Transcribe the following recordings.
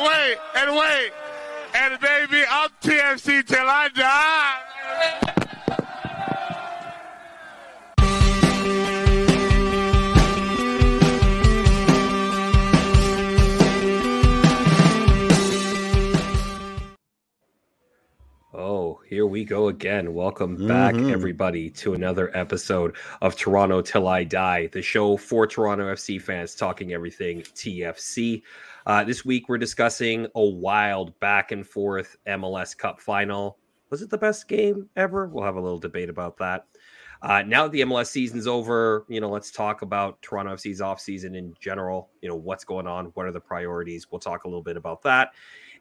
and wait, and wait. And baby, I'm TFC till I die. Here we go again. Welcome back, Mhm. everybody, to another episode of Toronto Till I Die, the show for Toronto FC fans talking everything TFC. Uh, this week, we're discussing a wild back and forth MLS Cup final. Was it the best game ever? We'll have a little debate about that. Uh, now that the MLS season's over, you know, let's talk about Toronto FC's offseason in general. You know, what's going on? What are the priorities? We'll talk a little bit about that.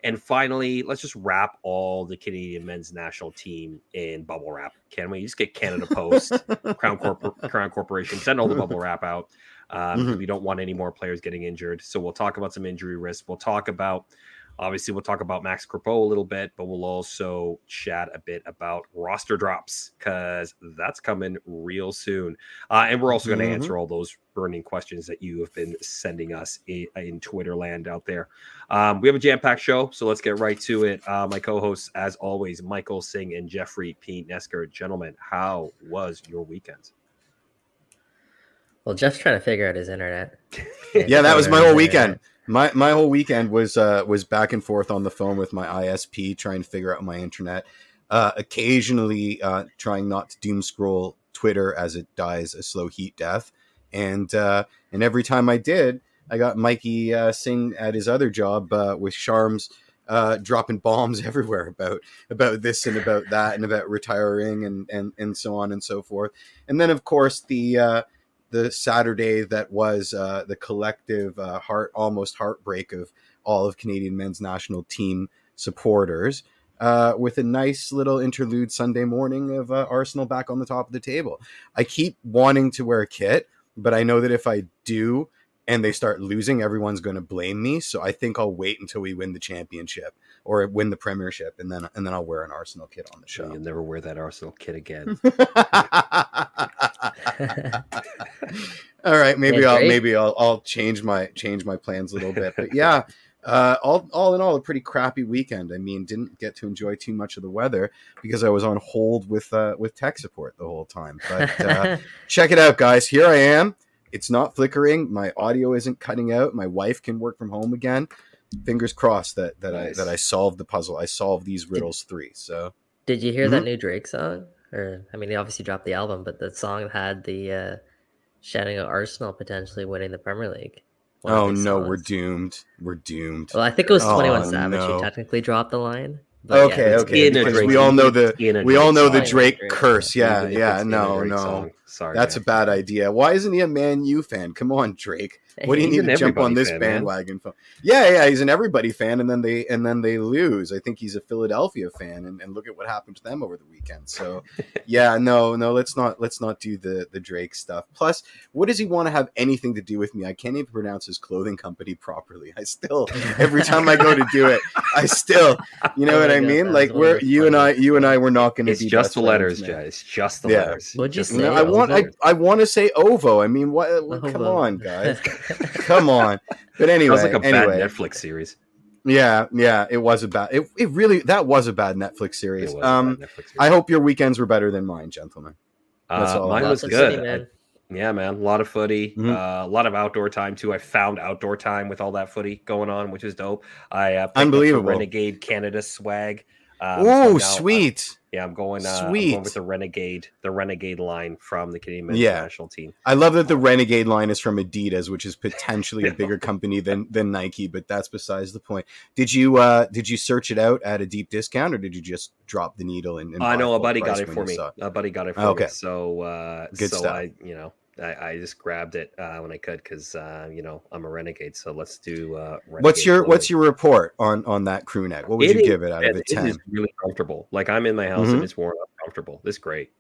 And finally, let's just wrap all the Canadian men's national team in bubble wrap. Can we just get Canada Post, Crown Corp- Crown Corporation, send all the bubble wrap out? Um, Mhm. We don't want any more players getting injured. So we'll talk about some injury risk. We'll talk about, obviously, we'll talk about Max Crepeau a little bit, but we'll also chat a bit about roster drops because that's coming real soon. Uh, and we're also going to Mhm. answer all those burning questions that you have been sending us in, in Twitter land out there. Um, we have a jam packed show, so let's get right to it. Uh, my co hosts, as always, Michael Singh and Jeffrey P. Nesker. Gentlemen, how was your weekend? Well, Jeff's trying to figure out his internet. yeah, that was my whole weekend. internet. My my whole weekend was uh was back and forth on the phone with my ISP trying to figure out my internet. Uh, occasionally uh, trying not to doom scroll Twitter as it dies a slow heat death, and uh, and every time I did, I got Mikey uh, Singh at his other job uh, with Sharms uh, dropping bombs everywhere about about this and about that and about retiring and and and so on and so forth. And then of course the the Saturday that was uh, the collective uh, heart almost heartbreak of all of Canadian men's national team supporters. Uh, with a nice little interlude Sunday morning of uh, Arsenal back on the top of the table. I keep wanting to wear a kit, but I know that if I do and they start losing, everyone's going to blame me. So I think I'll wait until we win the championship or win the premiership, and then and then I'll wear an Arsenal kit on the show. You'll never wear that Arsenal kit again. all right, maybe Yeah, I'll great. maybe I'll I'll change my change my plans a little bit. But yeah, uh, all all in all, a pretty crappy weekend. I mean, didn't get to enjoy too much of the weather because I was on hold with uh, with tech support the whole time. But uh, check it out, guys. Here I am. It's not flickering. My audio isn't cutting out. My wife can work from home again. Fingers crossed that that Nice. I that I solved the puzzle. I solved these riddles three. So Did you hear Mm-hmm. that new Drake song? Or I mean, he obviously dropped the album, but the song had the uh, shouting out Arsenal potentially winning the Premier League. One of oh his no, we're doomed. We're doomed. Well, I think it was Oh, Twenty One Savage no. who technically dropped the line. but Okay, it's- okay. because we all know the we Drake all know the song. Drake Drake curse. Yeah, Even if yeah. it's in a No, no. song. Sorry, That's a bad idea. Why isn't he a Man U fan? Come on, Drake. What do you He's need to jump on this fan, bandwagon? for? Yeah, yeah, he's an everybody fan, and then they and then they lose. I think he's a Philadelphia fan, and, and look at what happened to them over the weekend. So, yeah, no, no, let's not let's not do the the Drake stuff. Plus, what does he want to have anything to do with me? I can't even pronounce his clothing company properly. I still every time I go to do it, I still, you know Oh what I mean? that Like we're of the you and I, you and I, things. were not going to be just the letters, man. Jay. It's just the Yeah. letters. What'd you Just say? No, I Ovo? want I, I want to say Ovo. I mean, what? what come on, guys. come on. But anyway, Sounds like a anyway, bad Netflix series. yeah, yeah, it was a bad. It, it really that was a bad Netflix It series. was a Um, bad Netflix series. I hope your weekends were better than mine, gentlemen. that's Uh, all. mine was good. city, man. Yeah, man, a lot of footy, Mhm. uh, a lot of outdoor time too. I found outdoor time with all that footy going on, which is dope. I uh, picked up Unbelievable. Renegade Canada swag. Um, Oh, now sweet! Yeah, I'm going. Uh, I'm going with the Renegade, the Renegade line from the Canadian men's Yeah. national team. I love that the Renegade line is from Adidas, which is potentially a bigger company than than Nike, but that's besides the point. Did you uh did you search it out at a deep discount, or did you just drop the needle and? and I know a buddy got it for me. it? A buddy got it for Okay. me. So, uh, Good so stuff. I, you know, I, I just grabbed it uh, when I could because uh, you know I'm a renegade. So let's do. Uh, What's Renegade your What's your report on on that crew neck? What would It you is- give it out of a It ten? is really comfortable. Like I'm in my house Mhm. and it's worn out comfortable. This is great.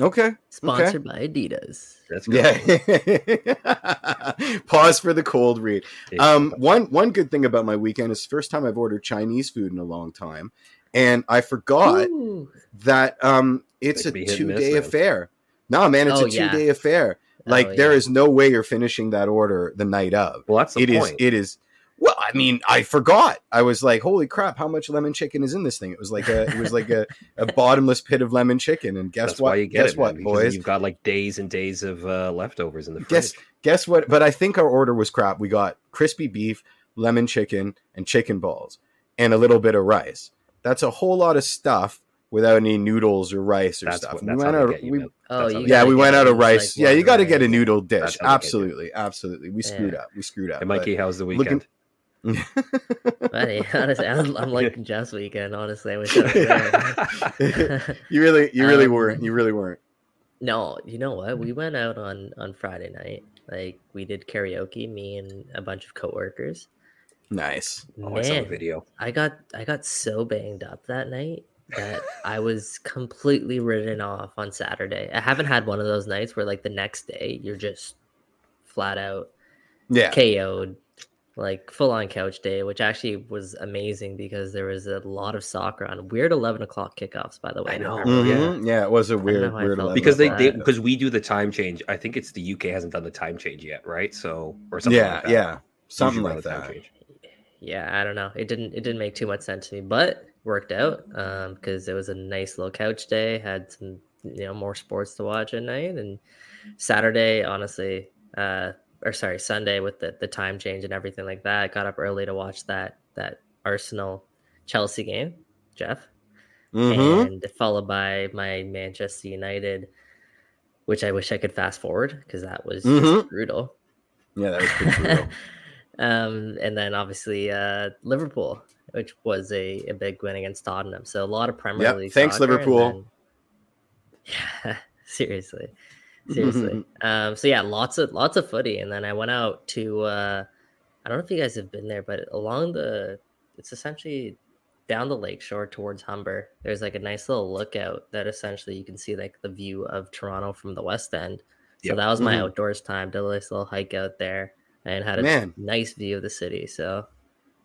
Okay, Sponsored by Adidas. That's good. yeah. Pause for the cold read. Um, one one good thing about my weekend is the first time I've ordered Chinese food in a long time, and I forgot Ooh. that um it's a could be hit and two miss, day affair. No, man, it's Oh, a two yeah. day affair. Like Oh, yeah. is no way you're finishing that order the night of. well, that's the It is. point. It is. Well, I mean, I forgot. I was like, "Holy crap! How much lemon chicken is in this thing?" It was like a, it was like a, a bottomless pit of lemon chicken. And guess That's what? you guess it, what, man, boys? You've got like days and days of uh, leftovers in the fridge. Guess guess what? But I think our order was crap. We got crispy beef, lemon chicken, and chicken balls, and a little bit of rice. That's a whole lot of stuff without any noodles or rice or That's stuff. what- we went out. get we. Oh, you yeah, we went out of like, rice. yeah, you got to get a noodle dish. That's how they get you. Absolutely, absolutely. We screwed Yeah. up. We screwed up. And but- Mikey, how's the looking- weekend? Funny, honestly, I'm, I'm like Jeff's weekend. Honestly, I wish I was there. you really, you really Um, weren't. You really weren't. no, you know what? We went out on on Friday night. Like we did karaoke, me and a bunch of coworkers. Nice. oh, I saw the Man, video. I got I got so banged up that night that I was completely written off on Saturday. I haven't had one of those nights where like the next day you're just flat out Yeah. KO'd, like full on couch day, which actually was amazing because there was a lot of soccer on weird eleven o'clock kickoffs. By the way, I know, Premier League. Mhm. Yeah. it was a weird, weird. because they, o'clock. because we do the time change. I think it's the UK hasn't done the time change yet, right? So or something. yeah, like that. yeah, something Usually like the time that. change. yeah i don't know it didn't it didn't make too much sense to me but worked out um because it was a nice little couch day had some you know more sports to watch at night and saturday honestly uh or sorry sunday with the the time change and everything like that got up early to watch that that arsenal chelsea game jeff Mhm. and followed by my manchester united which i wish i could fast forward because that was just Mhm. brutal Yeah, that was pretty brutal. Um, and then obviously uh, Liverpool, which was a, a big win against Tottenham. So a lot of Premier Yep, League. thanks, Liverpool. then- Yeah, seriously, seriously. um, so yeah, lots of lots of footy, and then I went out to. Uh, I don't know if you guys have been there, but along the, it's essentially down the lake shore towards Humber. There's like a nice little lookout that essentially you can see like the view of Toronto from the west end. So Yep. that was my Mhm. outdoors time. Did a nice little hike out there and had a Man. nice view of the city. So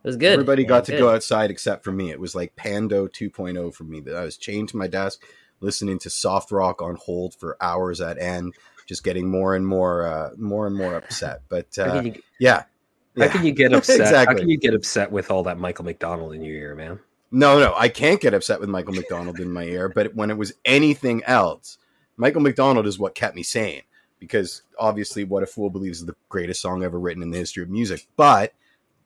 it was good. Everybody man, got to good. go outside except for me. It was like Pando 2.0 for me. That I was chained to my desk, listening to soft rock on hold for hours at end, just getting more and more, uh, more and more upset. But uh, you, yeah, how can you get upset? How can you get upset with all that Michael McDonald in your ear, man? No, no, I can't get upset with Michael McDonald in my ear. But when it was anything else, Michael McDonald is what kept me sane. Because obviously, "What a Fool Believes" is the greatest song ever written in the history of music. But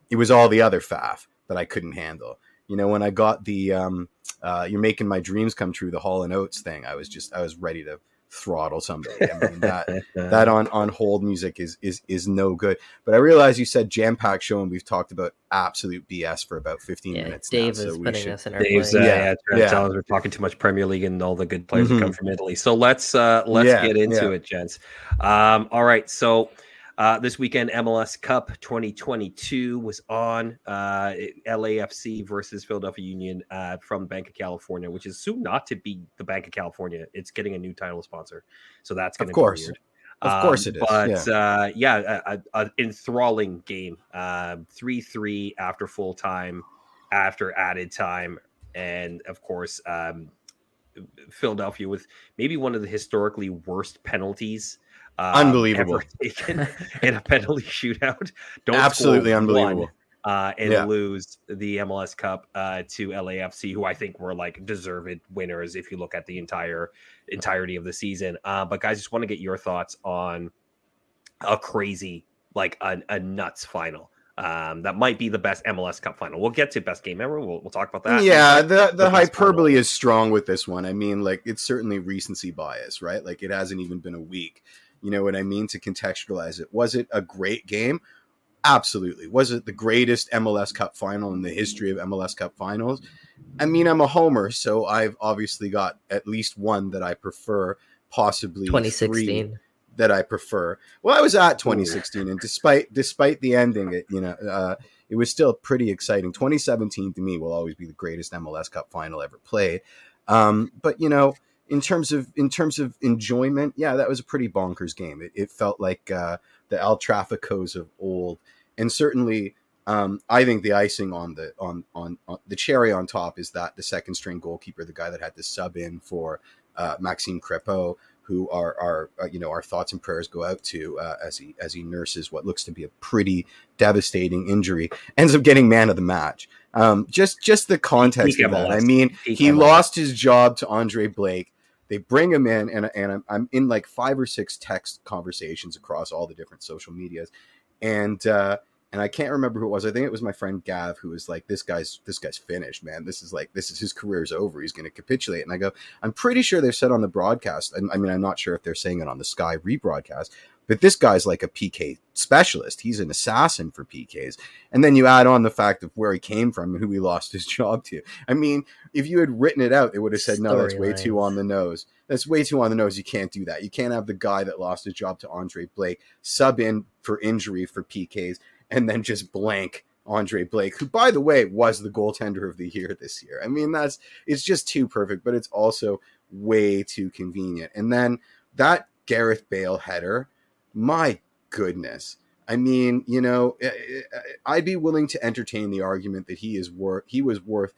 it was all the other faff that I couldn't handle. You know, when I got the um, uh, "You're Making My Dreams Come True" the Hall and Oates thing, I was just I was ready to throttle somebody. I mean, that that on on hold music is is is no good. But I realize you said jam packed show, and we've talked about absolute BS for about fifteen Yeah, minutes. Dave now, is so putting should- us in our Dave's uh, yeah, Yeah, trying yeah. to tell us we're talking too much Premier League and all the good players that come from Italy. So let's uh let's Yeah, get into yeah. it, gents. Um, all right, so uh, this weekend MLS Cup 2022 was on uh, LAFC versus Philadelphia Union uh, from Banc of California, which is soon not to be the Banc of California. It's getting a new title sponsor, so that's going Of to course. be weird. Of course it is, But uh, yeah, a, a, a enthralling game. Three three after full time, after added time, and of course, um, Philadelphia with maybe one of the historically worst penalties. Um, Unbelievable. taken in a penalty shootout. Don't Absolutely unbelievable. one, uh, and Yeah. lose the MLS Cup uh, to LAFC, who I think were like deserved winners if you look at the entire entirety of the season. Uh, but guys, just want to get your thoughts on a crazy, like a, a nuts final. Um, that might be the best MLS Cup final. We'll get to best game ever. We'll, we'll talk about that. yeah, the the that's hyperbole is strong with this one. I mean, like it's certainly recency bias, right? Like it hasn't even been a week. You know what I mean? To contextualize it, was it a great game? Absolutely. Was it the greatest MLS Cup final in the history of MLS Cup finals? I mean, I'm a homer, so I've obviously got at least one that I prefer, possibly three 2016. that I prefer. Well, I was at 2016, and despite despite the ending, it you know uh, it was still pretty exciting. 2017 to me will always be the greatest MLS Cup final ever played. Um, but you know, in terms of in terms of enjoyment, yeah, that was a pretty bonkers game. It, it felt like uh, the El Traficos of old, and certainly. Um, I think the icing on the on, on on the cherry on top is that the second string goalkeeper, the guy that had to sub in for uh, Maxime Crepeau, who our our uh, you know our thoughts and prayers go out to uh, as he as he nurses what looks to be a pretty devastating injury, ends up getting man of the match. Um, just just the context of that. I mean, Peak he lost his job to Andre Blake. They bring him in, and and I'm, I'm in like five or six text conversations across all the different social medias, and uh, and I can't remember who it was. I think it was my friend Gav who was like, "This guy's this guy's finished, man. This is like this is his career's over. He's going to capitulate." And I go, "I'm pretty sure they've said on the broadcast. I, I mean, I'm not sure if they're saying it on the Sky rebroadcast, but this guy's like a PK specialist. He's an assassin for PKs. And then you add on the fact of where he came from and who he lost his job to. I mean, if you had written it out, they would have said, "No, that's way too on the nose. That's way too on the nose. You can't do that. You can't have the guy that lost his job to Andre Blake sub in for injury for PKs." and then just blank Andre Blake, who, by the way, was the goaltender of the year this year. I mean, that's it's just too perfect, but it's also way too convenient. And then that Gareth Bale header, my goodness. I mean, you know, I- I- I'd be willing to entertain the argument that he is worth he was worth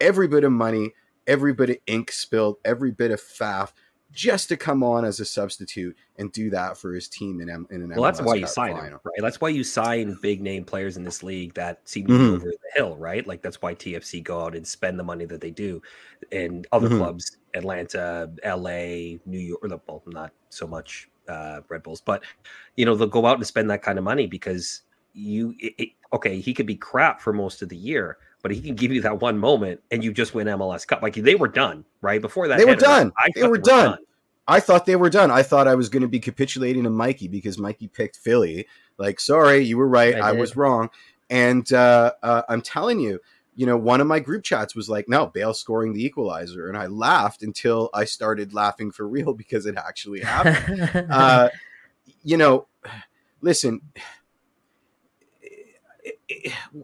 every bit of money, every bit of ink spilled, every bit of faff just to come on as a substitute and do that for his team in, M- in an Well, that's MLS why you sign final. him, right? That's why you sign big name players in this league that seem to Mhm. be over the hill, right? Like that's why TFC go out and spend the money that they do, and other Mhm. clubs, Atlanta, LA, New York, the well, not so much uh, Red Bulls, but you know they'll go out and spend that kind of money because you, it, it, okay, he could be crap for most of the year, but he can give you that one moment and you just win MLS Cup. Like they were done, right? Before that, They were header, done. I They thought were done. I thought they were done. I thought I was going to be capitulating to Mikey because Mikey picked Philly. Like, sorry, you were right. I I, was wrong. And uh, uh, I'm telling you, you know, one of my group chats was like, no, Bale scoring the equalizer. And I laughed until I started laughing for real because it actually happened. uh, you know, listen,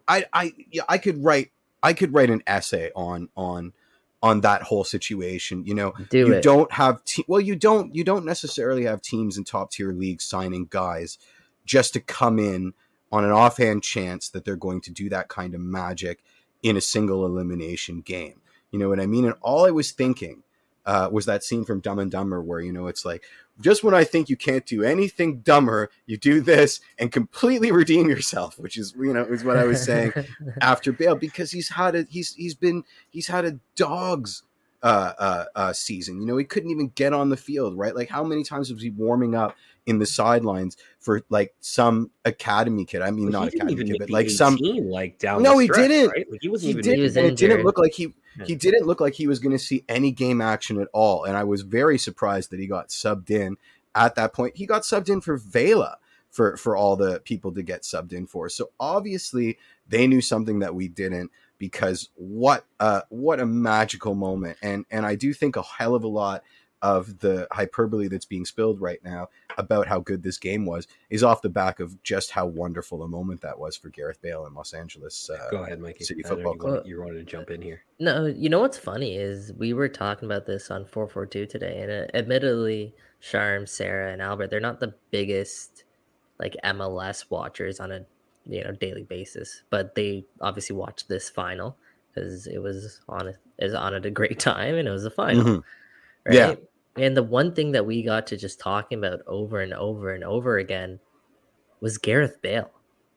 I, I, yeah, I could write, I could write an essay on, on, on that whole situation. You know, Do you it. don't have te- well you don't you don't necessarily have teams in top tier leagues signing guys just to come in on an offhand chance that they're going to do that kind of magic in a single elimination game you know what i mean and all i was thinking uh, was that scene from dumb and dumber where you know it's like just when i think you can't do anything dumber you do this and completely redeem yourself which is you know is what i was saying after Bale because he's had a he's he's been he's had a dog's uh, uh, uh, season. You know, he couldn't even get on the field, right? Like, how many times was he warming up in the sidelines for like some academy kid? I mean, Well, not academy kid, but like some like down. No, the he stretch, didn't. Right? Like he wasn't he even. didn't, He was it didn't look like he he didn't look like he was going to see any game action at all. And I was very surprised that he got subbed in at that point. He got subbed in for Vela for for all the people to get subbed in for. So obviously they knew something that we didn't because what uh what a magical moment. And and I do think a hell of a lot of the hyperbole that's being spilled right now about how good this game was is off the back of just how wonderful a moment that was for Gareth Bale in Los Angeles. Uh, Go ahead, Mikey. City Football you Club. wanted, you wanted to jump in here. No, you know what's funny is we were talking about this on 442 today, and uh, admittedly, Sharm, Sarah, and Albert, they're not the biggest like MLS watchers on a you know daily basis, but they obviously watched this final because it was on a, is on at a great time and it was a final, Mhm. right? Yeah. And the one thing that we got to just talking about over and over and over again was Gareth Bale.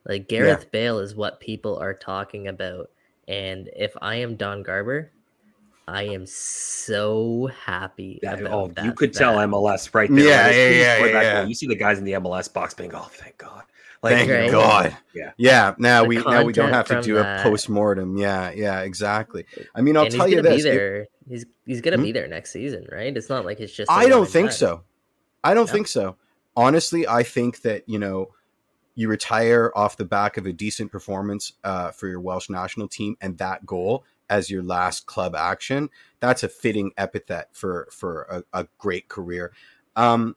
Like Gareth Bale is what people are talking about. And if I am Don Garber, I am so happy. That, about oh, you that could tell. MLS right there. Yeah, Like, as soon as yeah, yeah, yeah. You see the guys in the MLS box being, oh, thank God. Like, Thank Right. God. Yeah. Yeah. Now The we now we don't have to do that. a post mortem. Yeah. Yeah. Exactly. I mean, I'll and tell you gonna this. be it- he's he's gonna Hmm? be there next season, right? It's not like it's just. I don't think done. so. I don't No? think so. Honestly, I think that you know you retire off the back of a decent performance uh, for your Welsh national team and that goal as your last club action. That's a fitting epithet for for a, a great career. Um,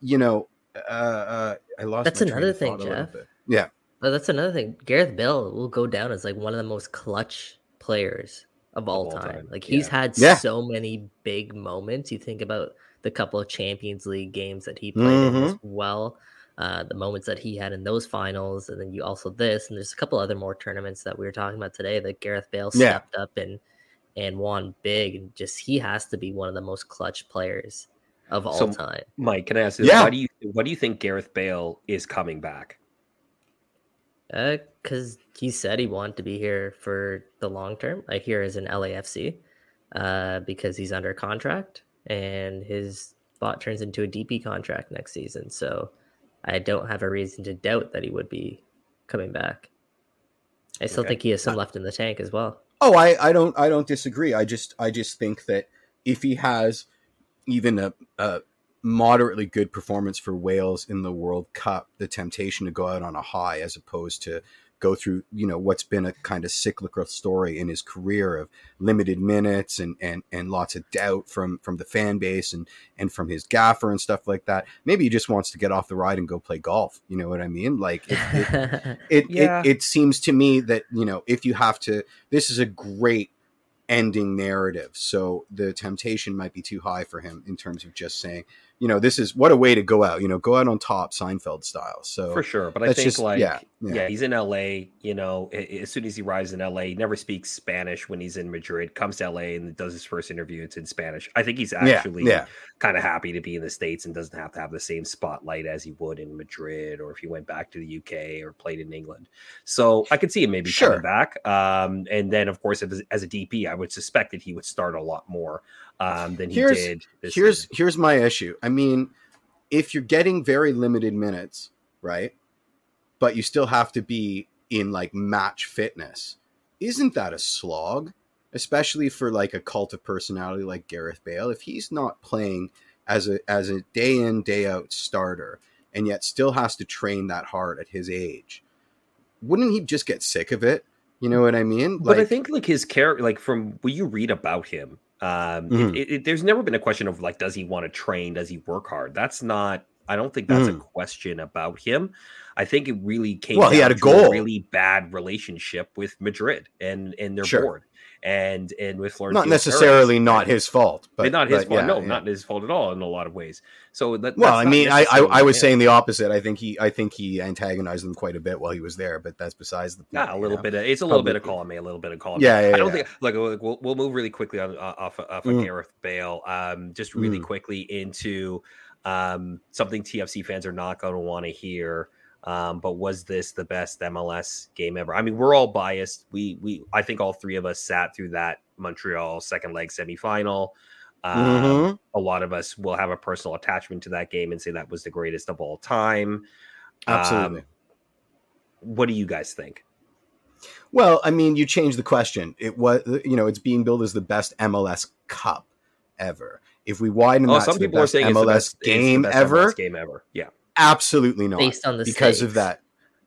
you know, uh, uh, I lost. That's my another of thing, thought Jeff. bit. Yeah. But that's another thing. Gareth Bale will go down as like one of the most clutch players of all, all time. time, Like he's yeah. had Yeah. so many big moments. You think about the couple of Champions League games that he played Mm-hmm. as well. Uh, the moments that he had in those finals, and then you also this, and there's a couple other more tournaments that we were talking about today that Gareth Bale Yeah. stepped up and and won big, and just he has to be one of the most clutch players of all So- time. Mike, can I ask this? Yeah. Why do you what do you think Gareth Bale is coming back? Because he said he wanted to be here for the long term, like here as an LAFC, uh, because he's under contract and his spot turns into a DP contract next season. So I don't have a reason to doubt that he would be coming back. I still Okay. think he has some left in the tank as well. Oh, I, I don't I don't disagree. I just I just think that if he has even a, a moderately good performance for Wales in the World Cup, the temptation to go out on a high as opposed to go through you know what's been a kind of cyclical story in his career of limited minutes and and and lots of doubt from from the fan base and and from his gaffer and stuff like that. Maybe he just wants to get off the ride and go play golf. You know what I mean? Like it, it, it, Yeah. it it seems to me that you know if you have to this is a great ending narrative. So the temptation might be too high for him in terms of just saying you know this is what a way to go out you know go out on top seinfeld style so For sure, but I think just- like yeah, yeah, yeah. he's in LA. You know, as soon as he arrives in LA, he never speaks Spanish when he's in Madrid. Comes to LA and does his first interview. It's in Spanish. I think he's actually yeah kind of happy to be in the states and doesn't have to have the same spotlight as he would in Madrid or if he went back to the UK or played in England. So I could see him maybe Sure. coming back. Um, and then of course, as, as a DP, I would suspect that he would start a lot more um, than he Here's- did. This here's season. here's my issue i mean if you're getting very limited minutes right but you still have to be in like match fitness isn't that a slog especially for like a cult of personality like gareth bale if he's not playing as a as a day in day out starter and yet still has to train that hard at his age wouldn't he just get sick of it you know what i mean but I think like his character, like from what you read about him, um, Mhm. it, it, there's never been a question of like, does he want to train? Does he work hard? That's not. I don't think that's a Mhm. question about him. I think it really came. Well, he had a goal. really bad relationship with Madrid and and their Sure. board, and and with Florentino not necessarily Perez, not his fault but not his but fault. yeah, no, yeah. not his fault at all in a lot of ways. So that, Well, that's I mean, I, I I was him. saying the opposite. I think he I think he antagonized them quite a bit while he was there, but that's besides the point. Yeah, a little know? bit. Of, it's a little bit of Probably- column A, a little bit of column. Yeah, yeah, I don't think. Like, we'll, we'll move really quickly on uh, off off of Mm. Gareth Bale. Um, just really Mm. quickly into um something TFC fans are not going to want to hear. Um, but was this the best MLS game ever? I mean, we're all biased. We we I think all three of us sat through that Montreal second leg semifinal. Um, Mhm. A lot of us will have a personal attachment to that game and say that was the greatest of all time. Absolutely. Um, what do you guys think? well, I mean, you changed the question. It was you know it's being billed as the best MLS Cup ever. If we widen Oh, that some people are saying it's the MLS best it's the game ever, MLS game ever. Yeah, absolutely not. Based on the because of that.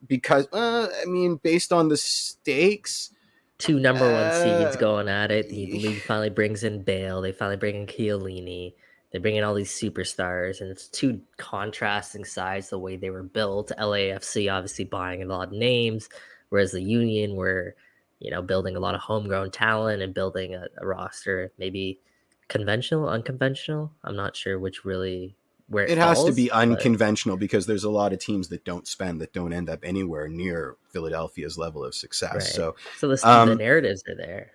Because uh, I mean, based on the stakes, Two number one seeds Uh, going at it. The league finally brings in Bale. They finally bring in Chiellini. They bring in all these superstars, and it's two contrasting sides the way they were built. LAFC obviously buying a lot of names, whereas the Union were, you know, building a lot of homegrown talent and building a, a roster maybe conventional, unconventional. I'm not sure which really where it, it has to falls, be but- unconventional because there's a lot of teams that don't spend that don't end up anywhere near Philadelphia's level of success. Right. So So the, the um, narratives are there.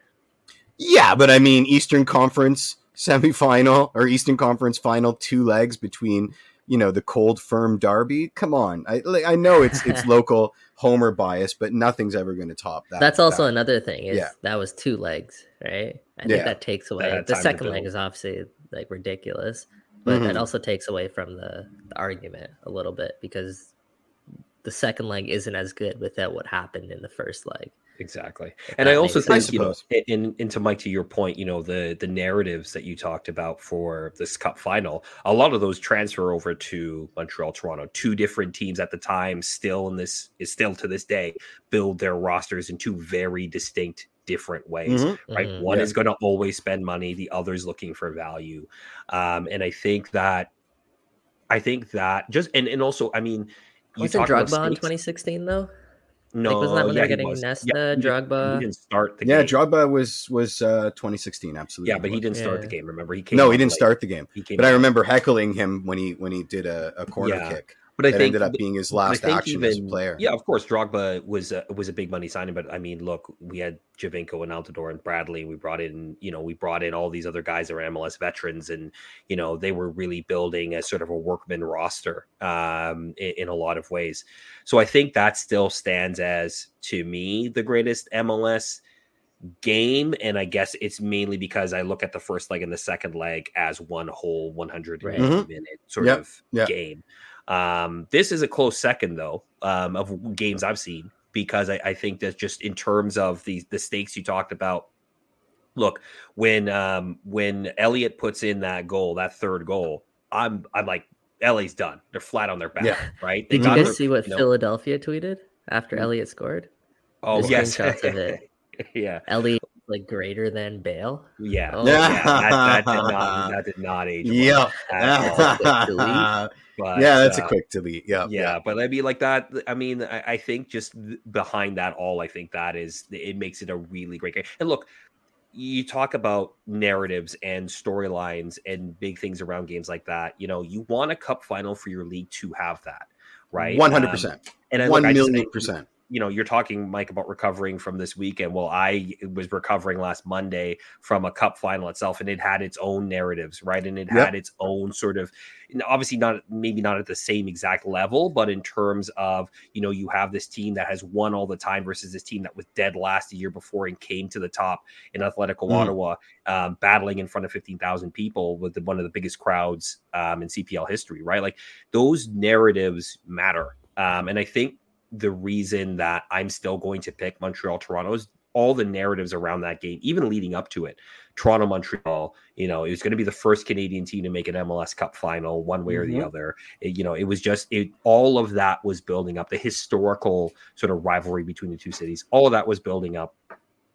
Yeah, but I mean, Eastern Conference semifinal or Eastern Conference final, two legs between you know the cold firm derby. Come on, I like, I know it's it's local homer bias, but nothing's ever going to top that. That's also that. another thing. Is Yeah. that was two legs, right? I Yeah. think that takes away had the second leg is obviously like ridiculous, but that Mhm. also takes away from the, the argument a little bit because the second leg isn't as good without what happened in the first leg. exactly. And I also makes I think you know, in into Mike to your point, you know, the the narratives that you talked about for this Cup final, a lot of those transfer over to Montreal, Toronto. Two different teams at the time, still in this is still to this day, build their rosters in two very distinct, different ways. Mhm. right? Mhm. One Yeah. is going to always spend money, the other is looking for value. Um, and I think that, I think that just, and, and also, I mean, you Wasn't talk about Drogba in 2016 though? No, it wasn't that when they were getting was. Nesta, he didn't- Drogba? He didn't start the Yeah, game. Drogba was was uh, 2016, absolutely. Yeah, but he didn't start the game. Remember, he came. No, on he didn't late. start the game. He came. But I on- remember heckling him when he when he did a, a corner Yeah. kick. But I that think ended up being his last action as a player. Yeah, of course, Drogba was a, was a big money signing, but I mean, look, we had Giovinco and Altidore and Bradley. and We brought in, you know, we brought in all these other guys that are MLS veterans, and you know, they were really building a sort of a workman roster um, in, in a lot of ways. So I think that still stands as to me the greatest MLS game and i guess it's mainly because i look at the first leg and the second leg as one whole 180 Right. Mhm. minute sort Yep, of yep. game um this is a close second though um of games i've seen because i, I think that just in terms of the the stakes you talked about look when um when elliott puts in that goal that third goal i'm i'm like la's done they're flat on their back Yeah. right They Did you guys their- see what you know- Philadelphia tweeted after Mm. Elliott scored? oh the yes screenshots of it? yeah Elliott like greater than Bale. yeah Oh, yeah that, that did not that did not age well Yeah. at delete. yeah, But, that's a uh, quick delete. Yeah, yeah, but I mean, like that. I mean, I, I think just behind that all, I think that is it makes it a really great game. And look, you talk about narratives and storylines and big things around games like that. You know, you want a cup final for your league to have that, right? one hundred Um, percent, And I- one look, I just million percent. You know, you're talking, Mike, about recovering from this weekend. Well, I was recovering last Monday from a cup final itself, and it had its own narratives, right? And it Yep. had its own sort of, obviously not maybe not at the same exact level, but in terms of, you know, you have this team that has won all the time versus this team that was dead last a year before and came to the top in Atletico Mm. Ottawa, um, battling in front of 15,000 people with the, one of the biggest crowds um, in CPL history, right? Like those narratives matter. Um, and I think the reason that I'm still going to pick Montreal Toronto is all the narratives around that game, even leading up to it. Toronto Montreal, you know, it was going to be the first Canadian team to make an MLS Cup final, one way or the Mhm. other. It- you know, it was just it. All of that was building up the historical sort of rivalry between the two cities. All of that was building up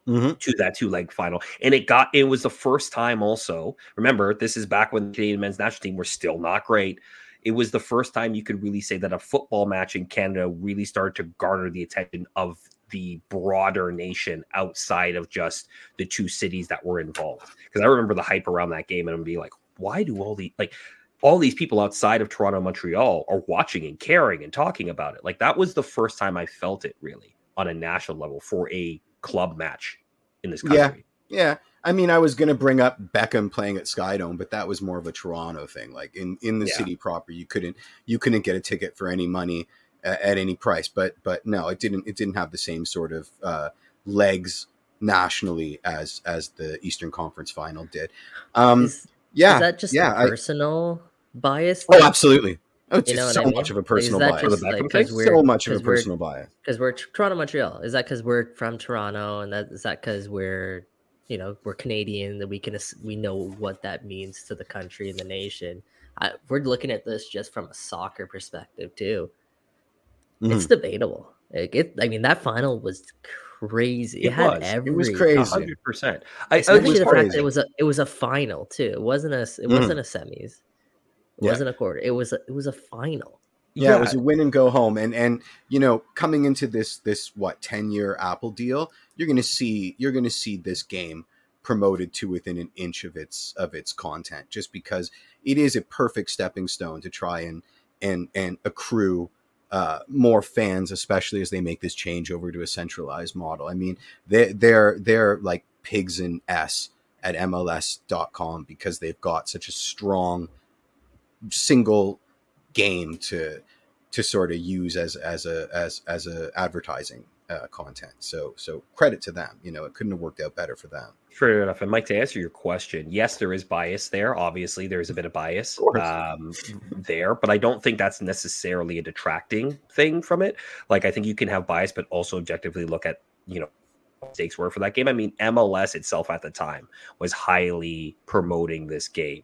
Mhm. to that two leg final. And it got it was the first time also. Remember, this is back when the Canadian men's national team were still not great. It was the first time you could really say that a football match in Canada really started to garner the attention of the broader nation outside of just the two cities that were involved. Because I remember the hype around that game and I'm being like, why do all the like all these people outside of Toronto, Montreal are watching and caring and talking about it? Like that was the first time I felt it really on a national level for a club match in this Yeah. country. Yeah, I mean, I was going to bring up Beckham playing at Skydome, but that was more of a Toronto thing. Like in in the Yeah. city proper, you couldn't you couldn't get a ticket for any money uh, at any price. But but no, it didn't it didn't have the same sort of uh, legs nationally as as the Eastern Conference Final did. Um, is, yeah, is that just yeah, a I- personal bias? oh, absolutely. Oh, it's You know just so I mean? much of a personal bias. For the just, Beckham like, thing? 'cause we're- so much of a 'cause we're- personal bias. because we're Toronto, Montreal. Is that because we're from Toronto, and that is that because we're, you know, we're Canadian that we can we know what that means to the country and the nation. I, we're looking at this just from a soccer perspective too. It's Mhm. debatable. Like it, I mean, that final was crazy. It, It had was. every. It was crazy. hundred percent. I, I Especially was the fact that it was a it was a final too. It wasn't a it Mhm. wasn't a semis. It Yeah. wasn't a quarter. It was a, it was a final. Yeah, it was a win and go home and and you know coming into this this what 10 year apple deal you're going to see you're to see this game promoted to within an inch of its of its content just because it is a perfect stepping stone to try and and and accrue uh, more fans especially as they make this change over to a centralized model. I mean they they're they're like pigs in s at mls.com because they've got such a strong single game to to sort of use as as a as as a advertising uh, content. So so credit to them. You know, it couldn't have worked out better for them. Fair enough. And Mike, to answer your question, yes, there is bias there. Obviously, there's a bit of bias um, there, but I don't think that's necessarily a detracting thing from it. Like, I think you can have bias, but also objectively look at, you know, what stakes were for that game. I mean, MLS itself at the time was highly promoting this game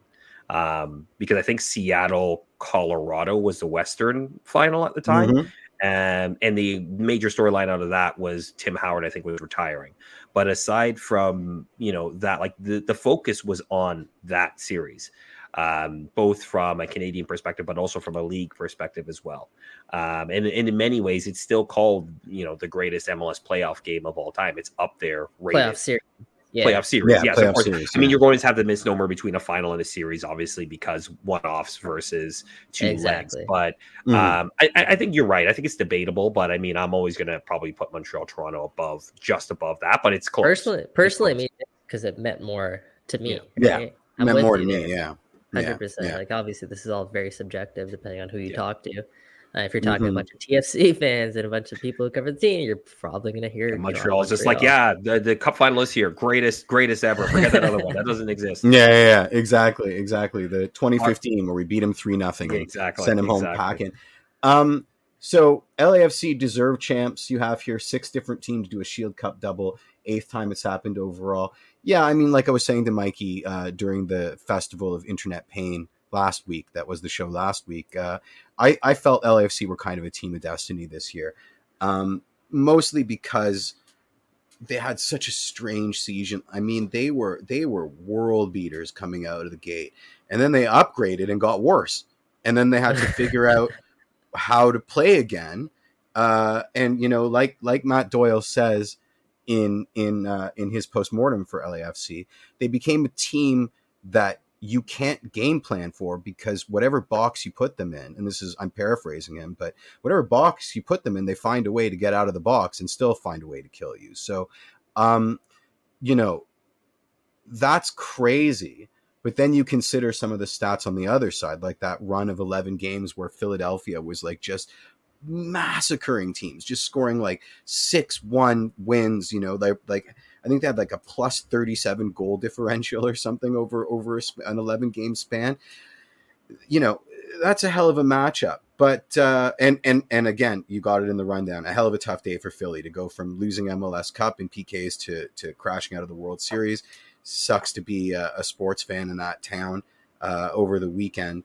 um, because I think Seattle, Colorado was the Western final at the time. Mhm. Um, and the major storyline out of that was Tim Howard, I think, was retiring. But aside from you know that, like the the focus was on that series, um, both from a Canadian perspective, but also from a league perspective as well. Um, and, and in many ways, it's still called you know the greatest MLS playoff game of all time. It's up there, rated. Playoff series. Yeah. playoff series. Yeah, yes, of playoff course. series, I mean, you're going to have the misnomer between a final and a series, obviously, because one-offs versus two Exactly. legs. But Mhm. um, I, I I think you're right. I think it's debatable, but I mean, I'm always going to probably put Montreal, Toronto above, just above that. But it's close. Personally, personally, close. mean, because it meant more to me. Yeah. Yeah. right? I'm meant more to me. Yeah. hundred percent. yeah. Like obviously, this is all very subjective depending on who you Yeah. talk to. Uh, if you're talking to Mhm. a bunch of TFC fans and a bunch of people who cover the team, you're probably going to hear And Toronto, Montreal's just like, yeah, the, the cup finalists here, greatest, greatest ever. Forget that other one. That doesn't exist. Yeah, yeah, yeah, exactly, exactly. The 2015 where we beat him three nothing, Yeah, exactly. send him home packing. Um, so LAFC deserved champs. You have here six different teams do a Shield Cup double, eighth time it's happened overall. Yeah, I mean, like I was saying to Mikey uh, during the Festival of Internet Pain last week, that was the show last week. Uh, I I felt LAFC were kind of a team of destiny this year, um, mostly because they had such a strange season. I mean, they were they were world beaters coming out of the gate, and then they upgraded and got worse, and then they had to figure out how to play again. Uh, and you know, like like Matt Doyle says in in uh, in his postmortem for LAFC, they became a team that you can't game plan for because whatever box you put them in, and this is I'm paraphrasing him, but whatever box you put them in, they find a way to get out of the box and still find a way to kill you. So, um, you know, that's crazy. But then you consider some of the stats on the other side, like that run of 11 games where Philadelphia was like just massacring teams, just scoring like 6 1 wins. You know, like, like I think they had like a plus 37 goal differential or something over, over an 11 game span. You know, that's a hell of a matchup. But uh, and and and again, you got it in the rundown. A hell of a tough day for Philly to go from losing MLS Cup and PKs to to crashing out of the World Series. Sucks to be a, a sports fan in that town uh, over the weekend.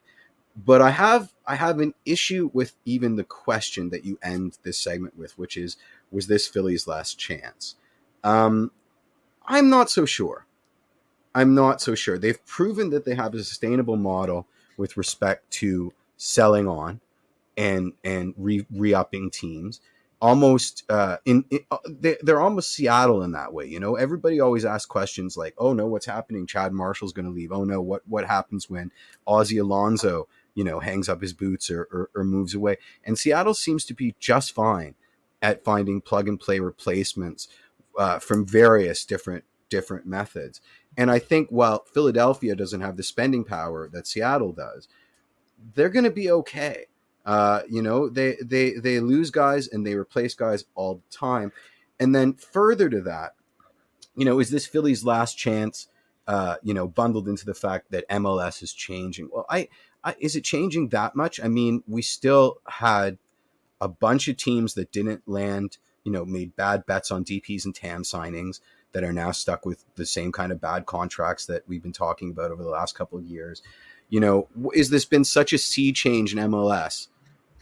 But I have I have an issue with even the question that you end this segment with, which is was this Philly's last chance? Um, I'm not so sure. I'm not so sure. They've proven that they have a sustainable model with respect to selling on and and re re-upping teams. Almost uh in, in uh, they, they're almost seattle in that way you know? Everybody always asks questions like oh no what's happening? Chad marshall's going to leave. Oh no what what happens when ozzy alonso you know hangs up his boots or, or, or moves away? And seattle seems to be just fine at finding plug and play replacements uh, from various different different methods and i think while philadelphia doesn't have the spending power that seattle does they're going to be okay. Uh, you know, they they they lose guys and they replace guys all the time. And then further to that, you know, is this Philly's last chance? Uh, you know, bundled into the fact that MLS is changing. Well, I, I is it changing that much? I mean, we still had a bunch of teams that didn't land. You know, made bad bets on DPS and TAM signings that are now stuck with the same kind of bad contracts that we've been talking about over the last couple of years you know, is this been such a sea change in MLS?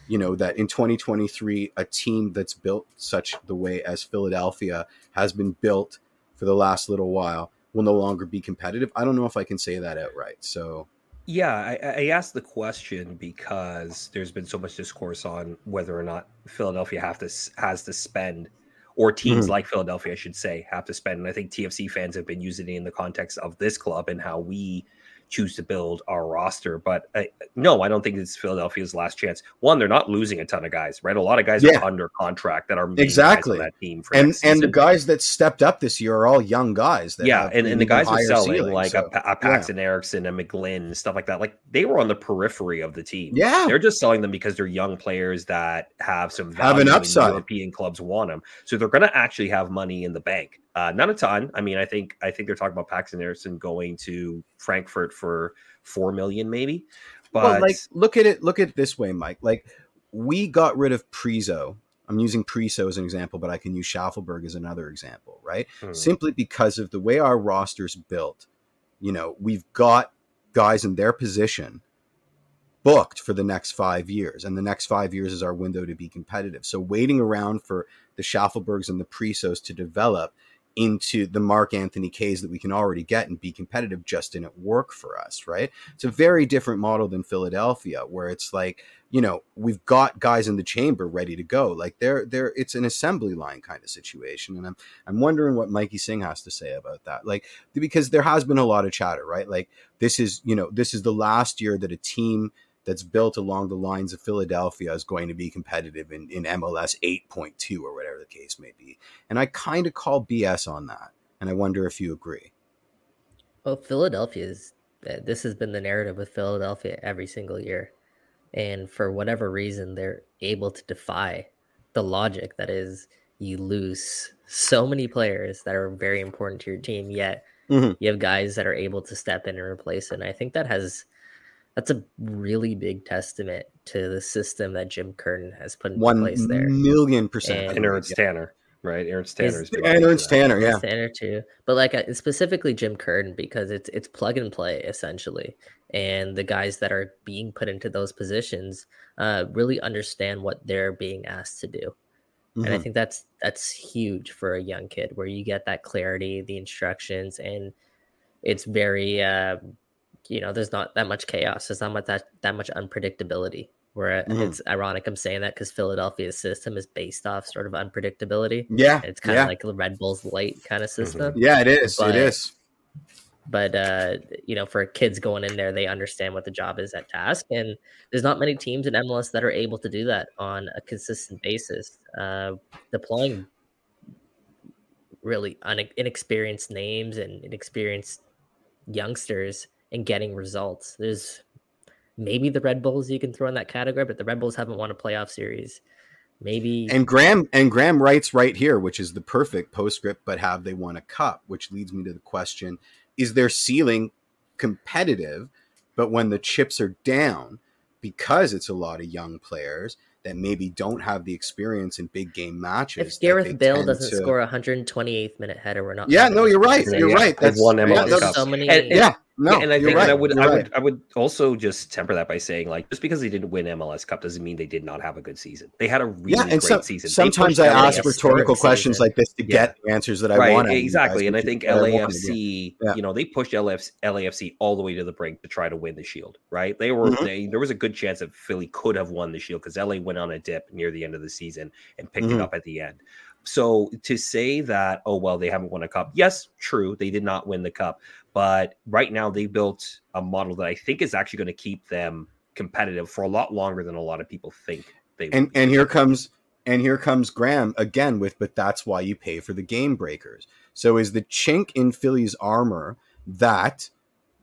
You know that in 2023, a team that's built such the way as Philadelphia has been built for the last little while will no longer be competitive. I don't know if I can say that outright. So Yeah, I, I asked the question because there's been so much discourse on whether or not Philadelphia have to has to spend, or teams Mhm. like Philadelphia, I should say, have to spend. And I think TFC fans have been using it in the context of this club and how we choose to build our roster. But uh, no, I don't think it's Philadelphia's last chance. One, they're not losing a ton of guys, right? A lot of guys Yeah. are under contract that are main guys on Exactly. that team for and and the guys that stepped up this year are all young guys. That yeah, and, and the guys are selling ceiling, like so, a, a Paxten Aaronson, a McGlynn, and stuff like that. Like they were on the periphery of the team. yeah, They're just selling them because they're young players that have some Have an upside. European clubs want them, so they're going to actually have money in the bank. Uh, not a ton. I mean, I think I think they're talking about Paxten Aaronson going to Frankfurt for four million, maybe. But well, like look at it. Look at it this way, Mike. Like we got rid of Priso. I'm using Priso as an example, but I can use Shaffelburg as another example, right? Hmm. Simply because of the way our roster's built. You know, we've got guys in their position booked for the next five years, and the next five years is our window to be competitive. So waiting around for the Shaffelburgs and the Prisos to develop into the Mark Anthony Kayes that we can already get and be competitive just didn't work for us, right? It's a very different model than Philadelphia, where it's like, you know, we've got guys in the chamber ready to go. Like they're they're it's an assembly line kind of situation. And I'm I'm wondering what Mikey Singh has to say about that. Like because there has been a lot of chatter, right? Like this is, you know, this is the last year that a team that's built along the lines of Philadelphia is going to be competitive in, in MLS 8.2 or whatever the case may be. And I kind of call BS on that. And I wonder if you agree. Well, Philadelphia is, uh, this has been the narrative with Philadelphia every single year. And for whatever reason, they're able to defy the logic that is you lose so many players that are very important to your team, yet mm-hmm. you have guys that are able to step in and replace it. And I think that has that's a really big testament to the system that Jim Curtin has put in place there. Million percent. And, and Ernst Tanner, right? Ernst Tanner is and Ernst Tanner, yeah, Tanner too. But like uh, specifically Jim Curtin because it's it's plug and play essentially, and the guys that are being put into those positions uh, really understand what they're being asked to do. Mm-hmm. And I mm-hmm. think that's that's huge for a young kid, where you get that clarity, the instructions, and it's very uh, you know, there's not that much chaos. There's not much that that much unpredictability. Where mm-hmm. it's ironic I'm saying that because Philadelphia's system is based off sort of unpredictability. Yeah, it's kind yeah. of like the Red Bulls light kind of mm-hmm. system. Mm-hmm. Yeah, it is. But, it is. But uh, you know, for kids going in there, they understand what the job is at task, and there's not many teams in MLS that are able to do that on a consistent basis. Uh, deploying really un- inexperienced names and inexperienced youngsters and getting results. There's maybe the Red Bulls you can throw in that category, but the Red Bulls haven't won a playoff series. Maybe and Graham and Graham writes right here, which is the perfect postscript. But have they won a cup? Which leads me to the question: Is their ceiling competitive? But when the chips are down, because it's a lot of young players, that maybe don't have the experience in big game matches. If Gareth Bale doesn't to... score a 128th minute header, we're not. Yeah, no, you're right. You're yeah. right. That's one MLS yeah, Cup. So many, and, yeah, no, yeah, and I think right. I would, I would, right. I would also just temper that by saying, like, just because they didn't win MLS Cup doesn't mean they did not have a good season. They had a really yeah, and great so, season. Sometimes I ask rhetorical questions season. like this to get the answers that I right, want. Exactly, and I think LAFC, you know, they pushed LAFC, LAFC all the way to the brink to try to win the Shield. Right? They were, mm-hmm. they, there was a good chance that Philly could have won the Shield because LA went on a dip near the end of the season and picked mm-hmm. it up at the end. So to say that, oh well, they haven't won a cup. Yes, true, they did not win the cup, but right now they built a model that I think is actually going to keep them competitive for a lot longer than a lot of people think they. And and here comes and here comes Graham again with, but that's why you pay for the game breakers. So is the chink in Philly's armor that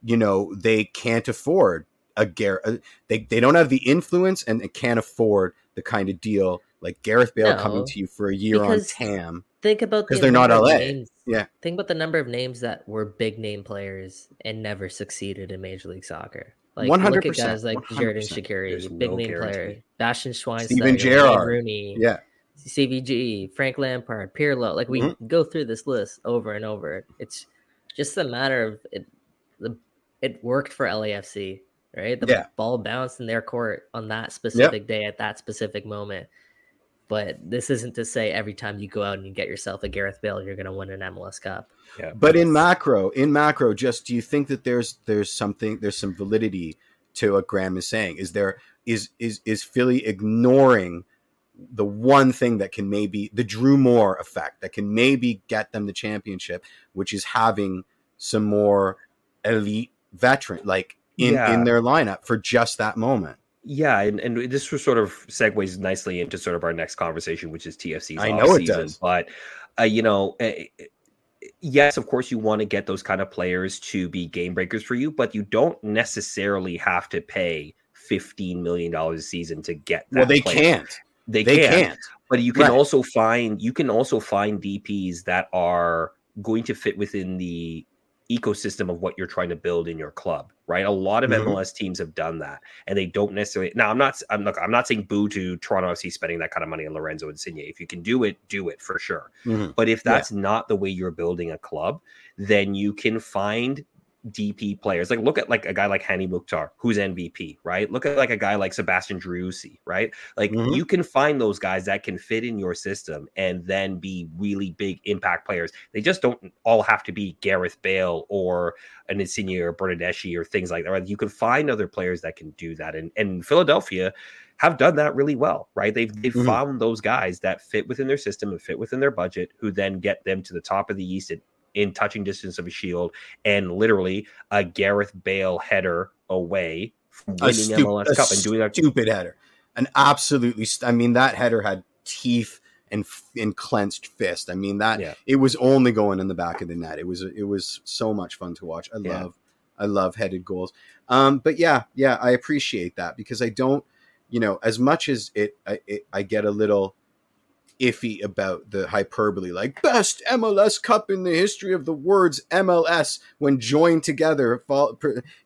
you know they can't afford a Gar- uh, they they don't have the influence and they can't afford the kind of deal like Gareth Bale no, coming to you for a year on TAM. Think about because the they're not LA. Names, yeah. Think about the number of names that were big name players and never succeeded in Major League Soccer. Like 100%, look at guys like Xherdan Shaqiri, big no name guarantee. player, Bastian Schweinsteiger, Steven Gerrard, Rooney, yeah, CVG, Frank Lampard, Pirlo. Like we mm-hmm. go through this list over and over. It's just a matter of it. The it worked for LAFC, right? The yeah. ball bounced in their court on that specific yep. day at that specific moment. But this isn't to say every time you go out and you get yourself a Gareth Bale, you're going to win an MLS Cup. Yeah, but in macro, in macro, just do you think that there's there's something there's some validity to what Graham is saying? Is there is is is Philly ignoring the one thing that can maybe the Drew Moor effect that can maybe get them the championship, which is having some more elite veteran like in yeah. in their lineup for just that moment. Yeah, and, and this was sort of segues nicely into sort of our next conversation, which is TFC's. I know it does, but uh, you know, uh, yes, of course, you want to get those kind of players to be game breakers for you, but you don't necessarily have to pay fifteen million dollars a season to get. well, they player. can't. They, they can't. can't. But you can right. also find you can also find DPS that are going to fit within the ecosystem of what you're trying to build in your club, right? A lot of mm-hmm. MLS teams have done that, and they don't necessarily. Now, I'm not. I'm look. I'm not saying boo to Toronto FC spending that kind of money on Lorenzo Insigne. If you can do it, do it for sure. Mm-hmm. But if that's yeah. not the way you're building a club, then you can find DP players. Like look at like a guy like Hany Mukhtar, who's MVP, right? Look at like a guy like Sebastian Driussi, right? Like mm-hmm. you can find those guys that can fit in your system and then be really big impact players. They just don't all have to be Gareth Bale or an Insigne or Bernardeschi or things like that. Right? You can find other players that can do that. And and Philadelphia have done that really well, right? They've they've mm-hmm. found those guys that fit within their system and fit within their budget, who then get them to the top of the East and in touching distance of a shield and literally a Gareth Bale header away from winning stu- MLS Cup and doing that stupid header. An absolutely, st- I mean, that header had teeth and and clenched fist. I mean that yeah. it was only going in the back of the net. It was it was so much fun to watch. I yeah. love I love headed goals. Um, but yeah, yeah, I appreciate that because I don't, you know, as much as it I, it, I get a little iffy about the hyperbole, like best MLS Cup in the history of the words MLS when joined together,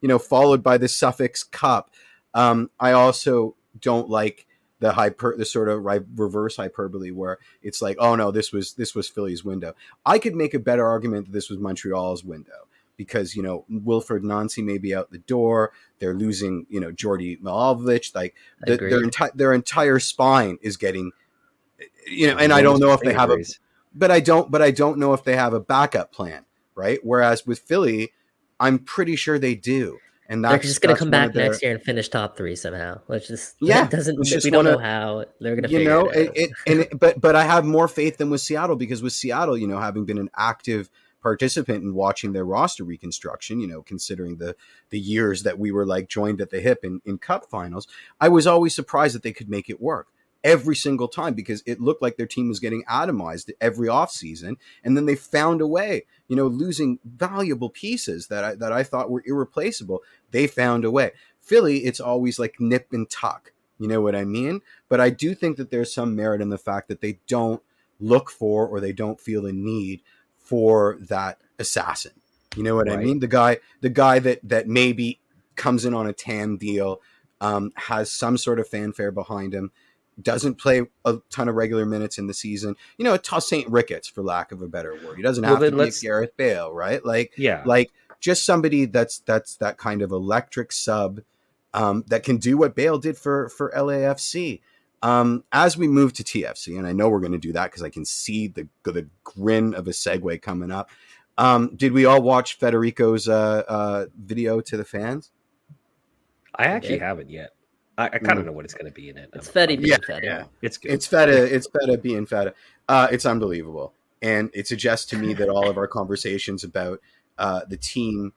you know, followed by the suffix Cup. Um, I also don't like the hyper, the sort of reverse hyperbole where it's like, oh no, this was this was Philly's window. I could make a better argument that this was Montreal's window because you know Wilfred Nancy may be out the door. They're losing, you know, Djordje Mihailovic. Like the, their entire their entire spine is getting you know, and I don't know if they have a, but I don't, but I don't know if they have a backup plan, right? Whereas with Philly, I'm pretty sure they do. And they're just going to come back next year and finish top three somehow. Which just yeah, doesn't just we don't know how they're going to. You know, it, it, and it, but but I have more faith than with Seattle because with Seattle, you know, having been an active participant in watching their roster reconstruction, you know, considering the the years that we were like joined at the hip in, in cup finals, I was always surprised that they could make it work every single time because it looked like their team was getting atomized every offseason. And then they found a way, you know, losing valuable pieces that I, that I thought were irreplaceable. They found a way. Philly, it's always like nip and tuck. You know what I mean? But I do think that there's some merit in the fact that they don't look for or they don't feel the need for that assassin. You know what right. I mean? The guy, the guy that that maybe comes in on a TAM deal, um, has some sort of fanfare behind him, doesn't play a ton of regular minutes in the season. You know, a Tosaint Ricketts, for lack of a better word. He doesn't have well, to be Gareth Bale, right? Like, yeah, like just somebody that's that's that kind of electric sub um, that can do what Bale did for for LAFC. Um, as we move to TFC, and I know we're going to do that because I can see the the grin of a segue coming up. Um, did we all watch Federico's uh, uh, video to the fans? I actually yeah. haven't yet. I, I kind of mm. know what it's going to be in it. It's Fetty being yeah, Feta. Yeah, it's good. It's Feta. It's Feta being Feta. Uh, it's unbelievable, and it suggests to me that all of our conversations about uh, the team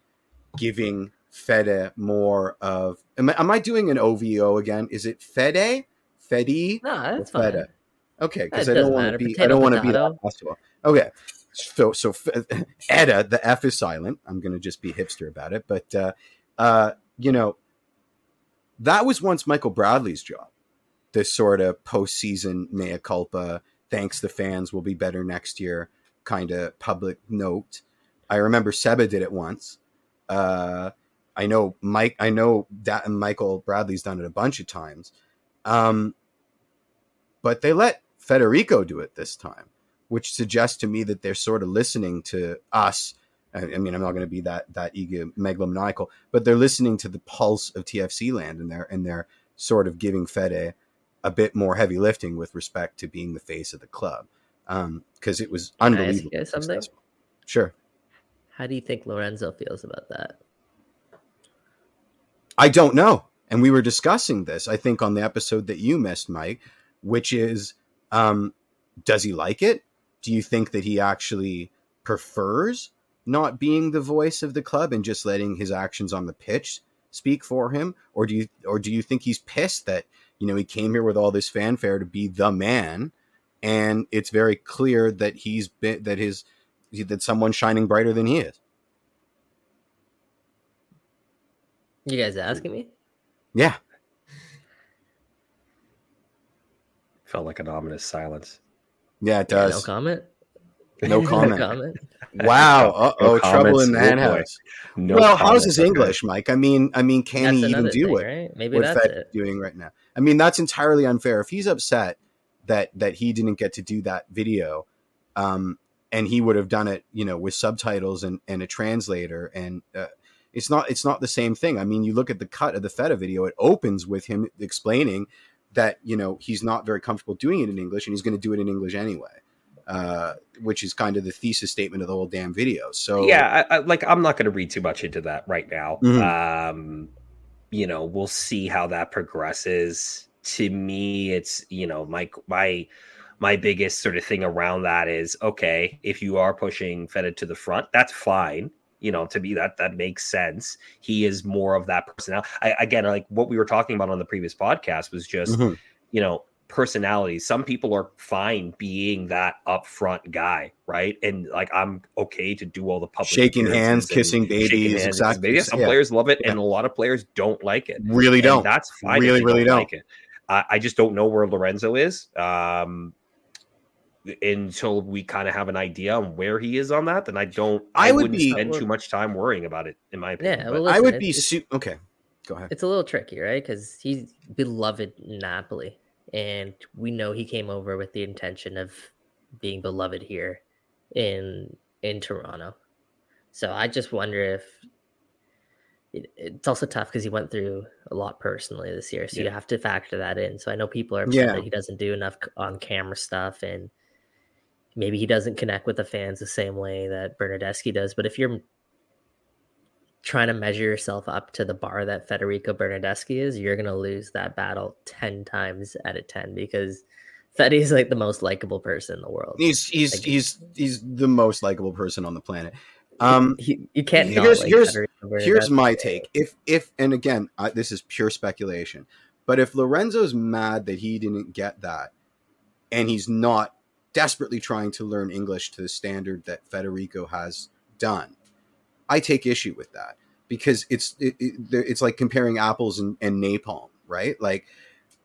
giving Fede more of. Am I, am I, doing an OVO again? Is it Fede? Fede? No, that's fine. Fede? Okay, because I don't want to be. I don't want to be that possible. Okay, so so Eda, the F is silent. I'm going to just be hipster about it, but uh, uh, you know, that was once Michael Bradley's job. This sort of postseason mea culpa, thanks the fans will be better next year kind of public note. I remember Seba did it once. Uh, I know Mike. I know that Michael Bradley's done it a bunch of times, um, but they let Federico do it this time, which suggests to me that they're sort of listening to us I, mean, I'm not going to be that that ego megalomaniacal, but they're listening to the pulse of TFC land, and they're and they're sort of giving Fede a bit more heavy lifting with respect to being the face of the club, because um, it was unbelievable. something? Sure. How do you think Lorenzo feels about that? I don't know, and we were discussing this. I think on the episode that you missed, Mike, which is, um, does he like it? Do you think that he actually prefers not being the voice of the club and just letting his actions on the pitch speak for him? Or do you or do you think he's pissed that you know he came here with all this fanfare to be the man and it's very clear that he's been that his that someone's shining brighter than he is? You guys asking me? Yeah. Felt like an ominous silence. Yeah it does yeah, no comment no comment. no comment. Wow. Uh oh, no trouble in the henhouse. No well, how's his English, Mike? I mean, I mean, can that's he even do thing, it? Right? Maybe what that's it. doing right now. I mean, that's entirely unfair. If he's upset that that he didn't get to do that video, um, and he would have done it, you know, with subtitles and and a translator, and uh, It's not it's not the same thing. I mean, you look at the cut of the Feta video; it opens with him explaining that you know he's not very comfortable doing it in English, and he's going to do it in English anyway. Uh, which is kind of the thesis statement of the whole damn video. So yeah, I, I, like I'm not going to read too much into that right now. Mhm. Um, you know, we'll see how that progresses. To me, it's you know my my my biggest sort of thing around that is okay if you are pushing Feta to the front, that's fine. You know, to me that that makes sense. He is more of that personality. I, again, like what we were talking about on the previous podcast was just Mhm. you know personality some people are fine being that upfront guy right and like i'm okay to do all the public shaking hands, and kissing shaking babies, hands exactly. babies. some Yeah. players love it Yeah. and a lot of players don't like it really And don't. that's fine if Really, you really don't. like it I, I just don't know where lorenzo is um until we kind of have an idea on where he is on that then i don't i, I would wouldn't be- spend too much time worrying about it in my opinion Yeah, but- well, I would be su- okay. Go ahead. it's a little tricky, right? Because he's beloved in Napoli, and we know he came over with the intention of being beloved here in in Toronto. So I just wonder if it, it's also tough because he went through a lot personally this year, so you have to factor that in. So I know people are upset Yeah. that he doesn't do enough on camera stuff, and maybe he doesn't connect with the fans the same way that Bernardeschi does. But if you're trying to measure yourself up to the bar that Federico Bernardeschi is, you're gonna lose that battle ten times out of ten because Fetty is like the most likable person in the world. He's he's Like- he's he's the most likable person on the planet. Um, He- you can't. here's- like here's- here's my take. If if and again, I, this is pure speculation, but if Lorenzo's mad that he didn't get that, and he's not desperately trying to learn English to the standard that Federico has done, I take issue with that because it's it, it, it's like comparing apples and, and napalm, right? Like,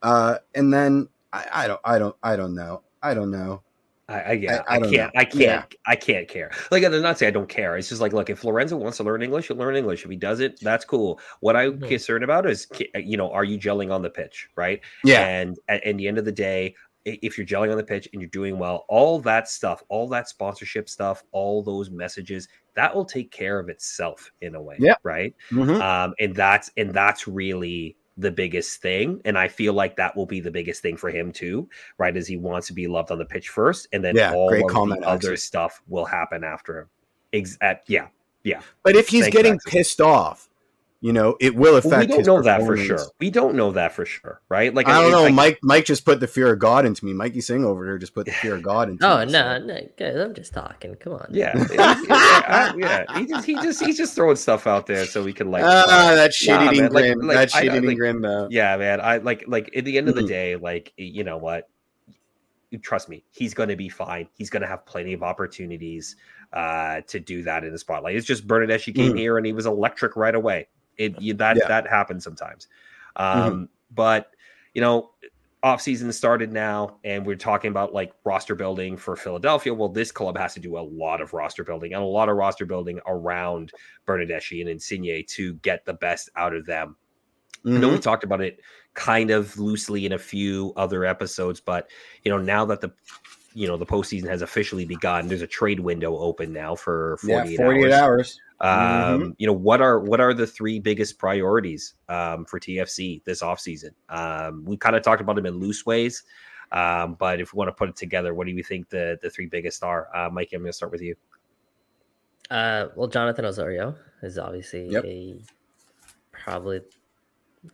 uh, and then I, I don't I don't I don't know I don't know. I, I yeah, I- I, I can't, know. I can't, Yeah. I can't care. Like I'm not saying I don't care. It's just like, look, if Lorenzo wants to learn English, he'll learn English. If he doesn't, that's cool. What I'm Mhm. concerned about is, you know, are you gelling on the pitch, right? Yeah, And at, at the end of the day, i- if you're gelling on the pitch and you're doing well, all that stuff, all that sponsorship stuff, all those messages, that will take care of itself in a way, Yeah. right? Mhm. um, and that's and that's really the biggest thing and i feel like that will be the biggest thing for him too right as he wants to be loved on the pitch first and then Yeah, all of comment, the other Axel. stuff will happen after him Ex- at, yeah but if he's Thanks, getting pissed off, you know, it will affect. well, we don't his know that for sure we don't know that for sure right like I don't know. like- Mike Mike just put the fear of God into me. Mikey Singh over here just put the fear of God into Oh me. no, so- no, guys, I'm just talking. Come on. yeah yeah, I- yeah. He just he just he's just throwing stuff out there so we can like Ah, that shit Nah, eating man, like- like, that I- shit eating like- grin. Though. yeah man i like like at the end of the Mhm. day like you know what trust me he's going to be fine he's going to have plenty of opportunities uh to do that in the spotlight it's just bernadette came Mhm. here and he was electric right away it you, that Yeah. that happens sometimes um but you know off season started now and we're talking about like roster building for philadelphia well this club has to do a lot of roster building and a lot of roster building around bernardeschi and insigne to get the best out of them I know we Mhm. talked about it kind of loosely in a few other episodes, but you know, now that the you know the postseason has officially begun, there's a trade window open now for 48, Yeah, 48 hours. hours. Um, you know, what are what are the three biggest priorities um, for TFC this offseason? Um, we kind of talked about them in loose ways. Um, but if we want to put it together, what do you think the the three biggest are? Uh, Mike, I'm going to start with you. Uh, well, Jonathan Osorio is obviously Yep. a probably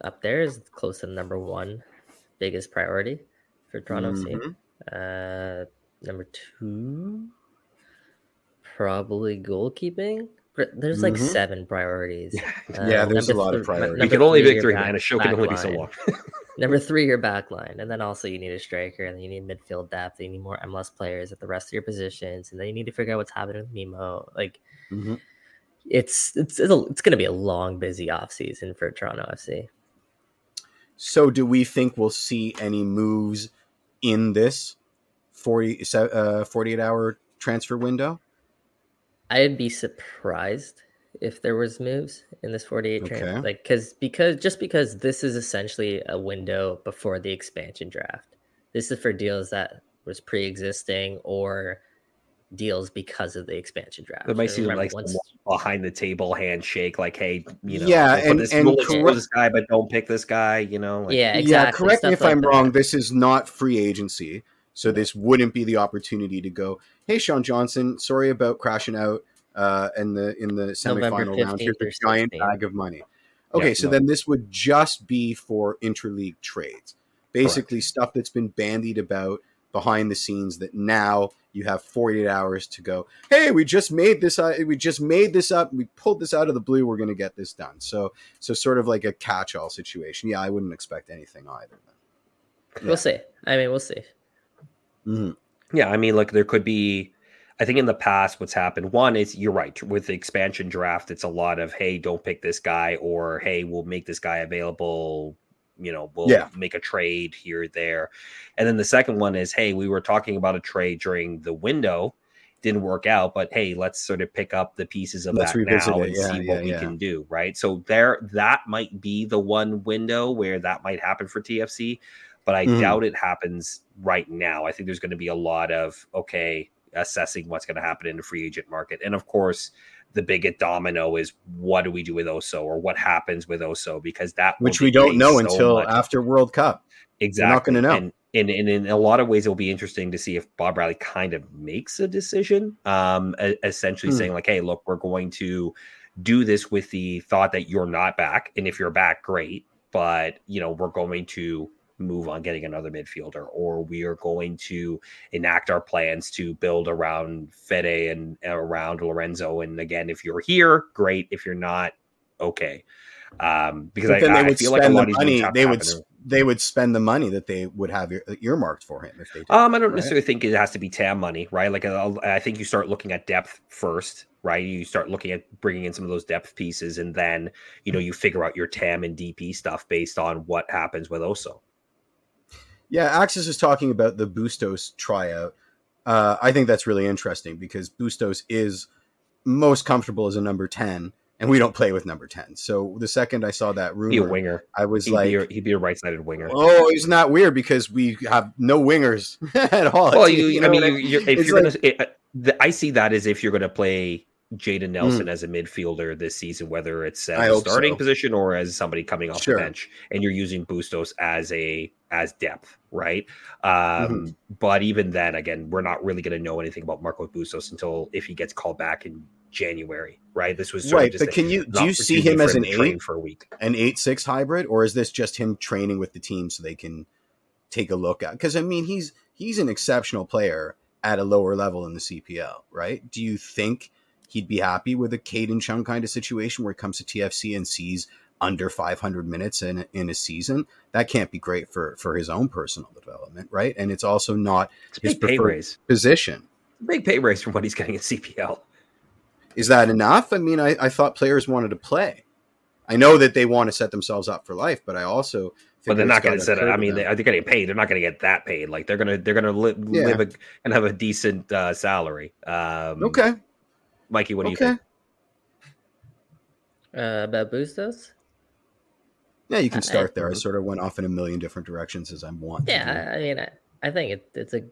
up there is close to the number one biggest priority for Toronto FC. Mhm. Uh, number two, probably goalkeeping. But there's like Mhm. seven priorities. Uh, Yeah, there's a number lot of priorities. You can only three, pick three, back- man. A show can only be so long. Number three, your back line. And then also you need a striker, and then you need midfield depth, and you need more MLS players at the rest of your positions, and then you need to figure out what's happening with Mimo. Like Mhm. it's it's it's, a, it's going to be a long, busy off season for Toronto FC. So, do we think we'll see any moves in this 40, uh, 48 hour transfer window? I'd be surprised if there was moves in this 48 Okay. trans like because because just because this is essentially a window before the expansion draft. This is for deals that was pre-existing or deals because of the expansion draft. It might And seem like once- behind the table handshake, like, hey, you know, Yeah, and- this, and we'll correct- this guy, but don't pick this guy. You know, like, yeah, exactly. Yeah, correct me if like I'm that. wrong. This is not free agency, so this wouldn't be the opportunity to go. Hey, Sean Johnson, sorry about crashing out uh, in the in the semifinal round. Here's a giant bag of money. Okay, Yeah, so no. then this would just be for interleague trades, basically stuff that's been bandied about behind the scenes. That now you have 48 hours to go. Hey, we just made this. Uh, we just made this up. We pulled this out of the blue. We're going to get this done. So, so sort of like a catch-all situation. Yeah, I wouldn't expect anything either. Yeah. We'll see. I mean, we'll see. Mhm. Yeah, I mean, like there could be. I think in the past, what's happened. One is you're right with the expansion draft. It's a lot of hey, don't pick this guy, or hey, we'll make this guy available. You know, we'll Yeah. make a trade here, there, and then the second one is hey, we were talking about a trade during the window, didn't work out, but hey, let's sort of pick up the pieces of Let's that now it. and Yeah, see yeah, what we can do. Right. So there, that might be the one window where that might happen for TFC but I Mhm. doubt it happens right now. I think there's going to be a lot of okay assessing what's going to happen in the free agent market, and of course, the biggest domino is what do we do with Oso or what happens with Oso because that which we don't know so until much. after World Cup. exactly gonna know. And, and, and in a lot of ways, it'll be interesting to see if Bob Bradley kind of makes a decision, um, essentially Hmm. saying like, "Hey, look, we're going to do this with the thought that you're not back, and if you're back, great, but you know, we're going to." Move on getting another midfielder or we are going to enact our plans to build around Fede and around Lorenzo and again if you're here great if you're not okay um because I, then they I would feel like a spend lot the money. They would they would spend the money that they would have earmarked for him if they did. Um, I don't right? necessarily think it has to be TAM money, right? Like, uh, I think you start looking at depth first, right? You start looking at bringing in some of those depth pieces, and then you know you figure out your TAM and DP stuff based on what happens with Oso. Yeah, Axis is talking about the Bustos tryout. Uh, I think that's really interesting because Bustos is most comfortable as a number 10, and we don't play with number 10. So the second I saw that Be a rumor, winger. I was He'd, like, be a, he'd be a right-sided winger. oh, isn't that weird? Because we have no wingers at all. well, It's- you, know I mean, you, you're, if you're like- gonna, it, uh, the, I see that as if you're gonna play Jayden Mm. Nelson as a midfielder this season, whether it's I a starting so. position or as somebody coming off Sure. the bench, and you're using Bustos as a as depth, right? Um, Mm-hmm. But even then, again, we're not really going to know anything about Marco Bustos until if he gets called back in January, right? This was sort right, but can you do you see him as an eight, for a week? an eight six hybrid, or is this just him training with the team so they can take a look at? Because I mean, he's he's an exceptional player at a lower level in the CPL, right? Do you think he'd be happy with a Kadin Chung kind of situation where he comes to TFC and sees under 500 minutes in in a season? That can't be great for for his own personal development, right? And it's also not It's his big pay preferred raise. position. Big pay raise from what he's getting at CPL. Is that enough? I mean, I, I thought players wanted to play. I know that they want to set themselves up for life, but I also But they're not going gotta set it. I mean, them. they, they're getting paid. They're not going to get that paid. Like they're gonna they're gonna li- Yeah. live a, and have a decent uh, salary. Um, okay, Mikey, what do you think? Uh, about Bustos? Yeah, you can I- start there. I sort of went off in a million different directions as I'm want. to do. Yeah, I I mean, I, I think it, it's a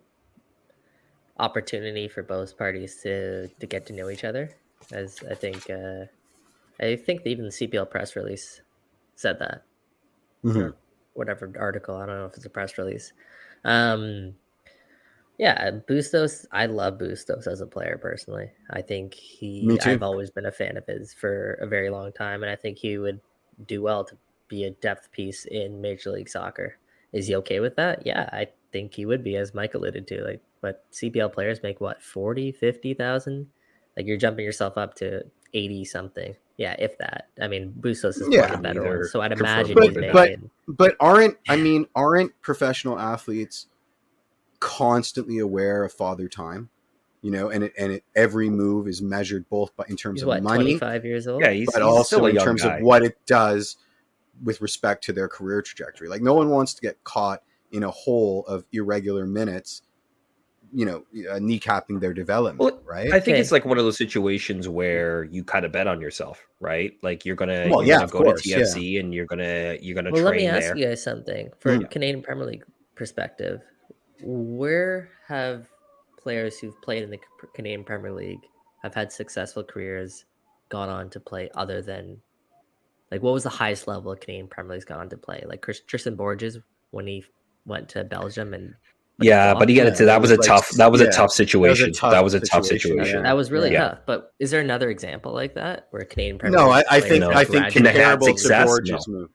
opportunity for both parties to to get to know each other. As I think, uh, I think even the CPL press release said that. Mhm. or whatever article. I don't know if it's a press release. Um, yeah, Bustos. I love Bustos as a player personally. I think he. I've always been a fan of his for a very long time, and I think he would do well to be a depth piece in Major League Soccer. Is he okay with that? Yeah, I think he would be, as Mike alluded to. Like, but CPL players make what 40, 50,000? Like you're jumping yourself up to 80 something. Yeah, if that. I mean, Bustos is Yeah, one of the better ones. So I'd imagine both he's of them. making. But aren't I mean, aren't professional athletes constantly aware of father time? You know, and it, and it, every move is measured both by, in terms He's of what, money, 25 years old? Yeah, he's, but he's also still a in young terms guy. of what it does with respect to their career trajectory. Like no one wants to get caught in a hole of irregular minutes, you know, uh, kneecapping their development, Well, right? I think Okay. it's like one of those situations where you kind of bet on yourself, right? Like you're gonna, Well, you're yeah, gonna go course, to TFC and you're gonna you're gonna Well, let me ask there. you guys something. From Hmm. Canadian Premier League perspective, where have players who've played in the Canadian Premier League have had successful careers gone on to play other than like what was the highest level of Canadian Premier League's gone on to play? Like Chris, Tristan Borges when he went to Belgium and like, yeah, but he got Yeah, into that it was a was like- tough that was yeah, a tough situation. That was a tough situation, situation. yeah. that was really Yeah. tough. But is there another example like that where a Canadian Premier No, I, League I player think No. I think graduated? Can they have comparable to success? Borges' move.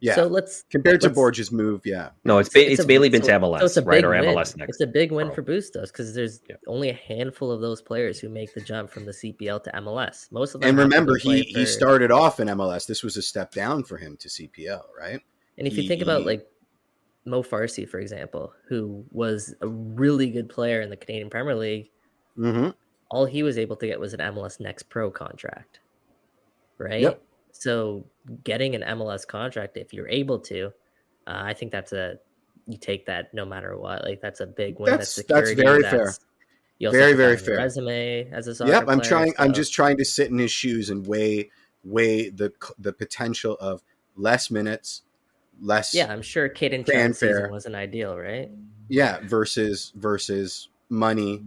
Yeah, So let's compared to let's- Borges' move, yeah. No, it's ba- it's, a- mainly been so- to MLS, so it's a right? big Or win. MLS next. It's a big win Pro. for Bustos because there's Yeah. only a handful of those players who make the jump from the CPL to MLS. Most of them. And remember, go play he he started off in MLS. This was a step down for him to CPL, right? And if you think about like Mo Farsi, for example, who was a really good player in the Canadian Premier League, Mm-hmm. all he was able to get was an MLS Next Pro contract, right? Yep. So getting an MLS contract, if you're able to, uh, I think that's a you take that no matter what. Like that's a big win. That's- That's, that's security. very fair. You Very, very fair. Resume as a soccer Yep, I'm player, trying. I'm just trying to sit in his shoes and weigh weigh the the potential of less minutes, less Yeah, I'm sure Kadin Fanfare. season wasn't ideal, right? yeah versus versus money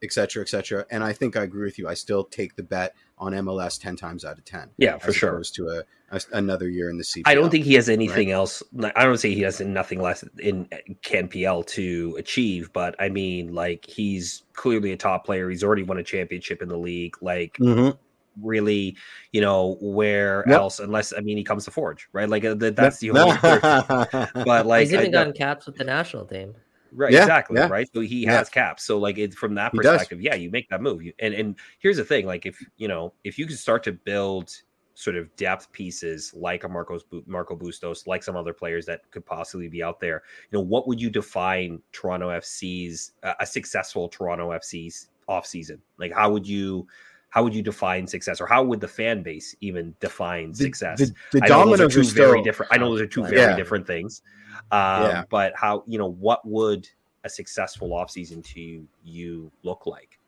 etc etc and i think i agree with you i still take the bet on mls 10 times out of 10 Yeah, for as sure. opposed to a, a- another year in the CPL. I don't think he has anything else. I don't say he has nothing less in CanPL to achieve, but I mean, like he's clearly a top player. He's already won a championship in the league. Like, Mhm. really, you know, where Yep. else? Unless I mean, he comes to Forge, right? Like uh, that, that's the only. but like, He's even I- gotten caps with the national team. Right, Yeah, exactly. yeah. Right. So he Yeah. has caps. So like it from that He does. perspective, yeah, you make that move. You, and and here's the thing, like if you know, if you can start to build sort of depth pieces like a Marcos Marco Bustos, like some other players that could possibly be out there, you know, what would you define Toronto FC's uh, a successful Toronto FC's off season? Like how would you how would you define success or how would the fan base even define the, success? the, the I know those are dominoes two are still very different. I know those are two very Yeah. different things. Um, Yeah. But how you know what would a successful offseason to you look like?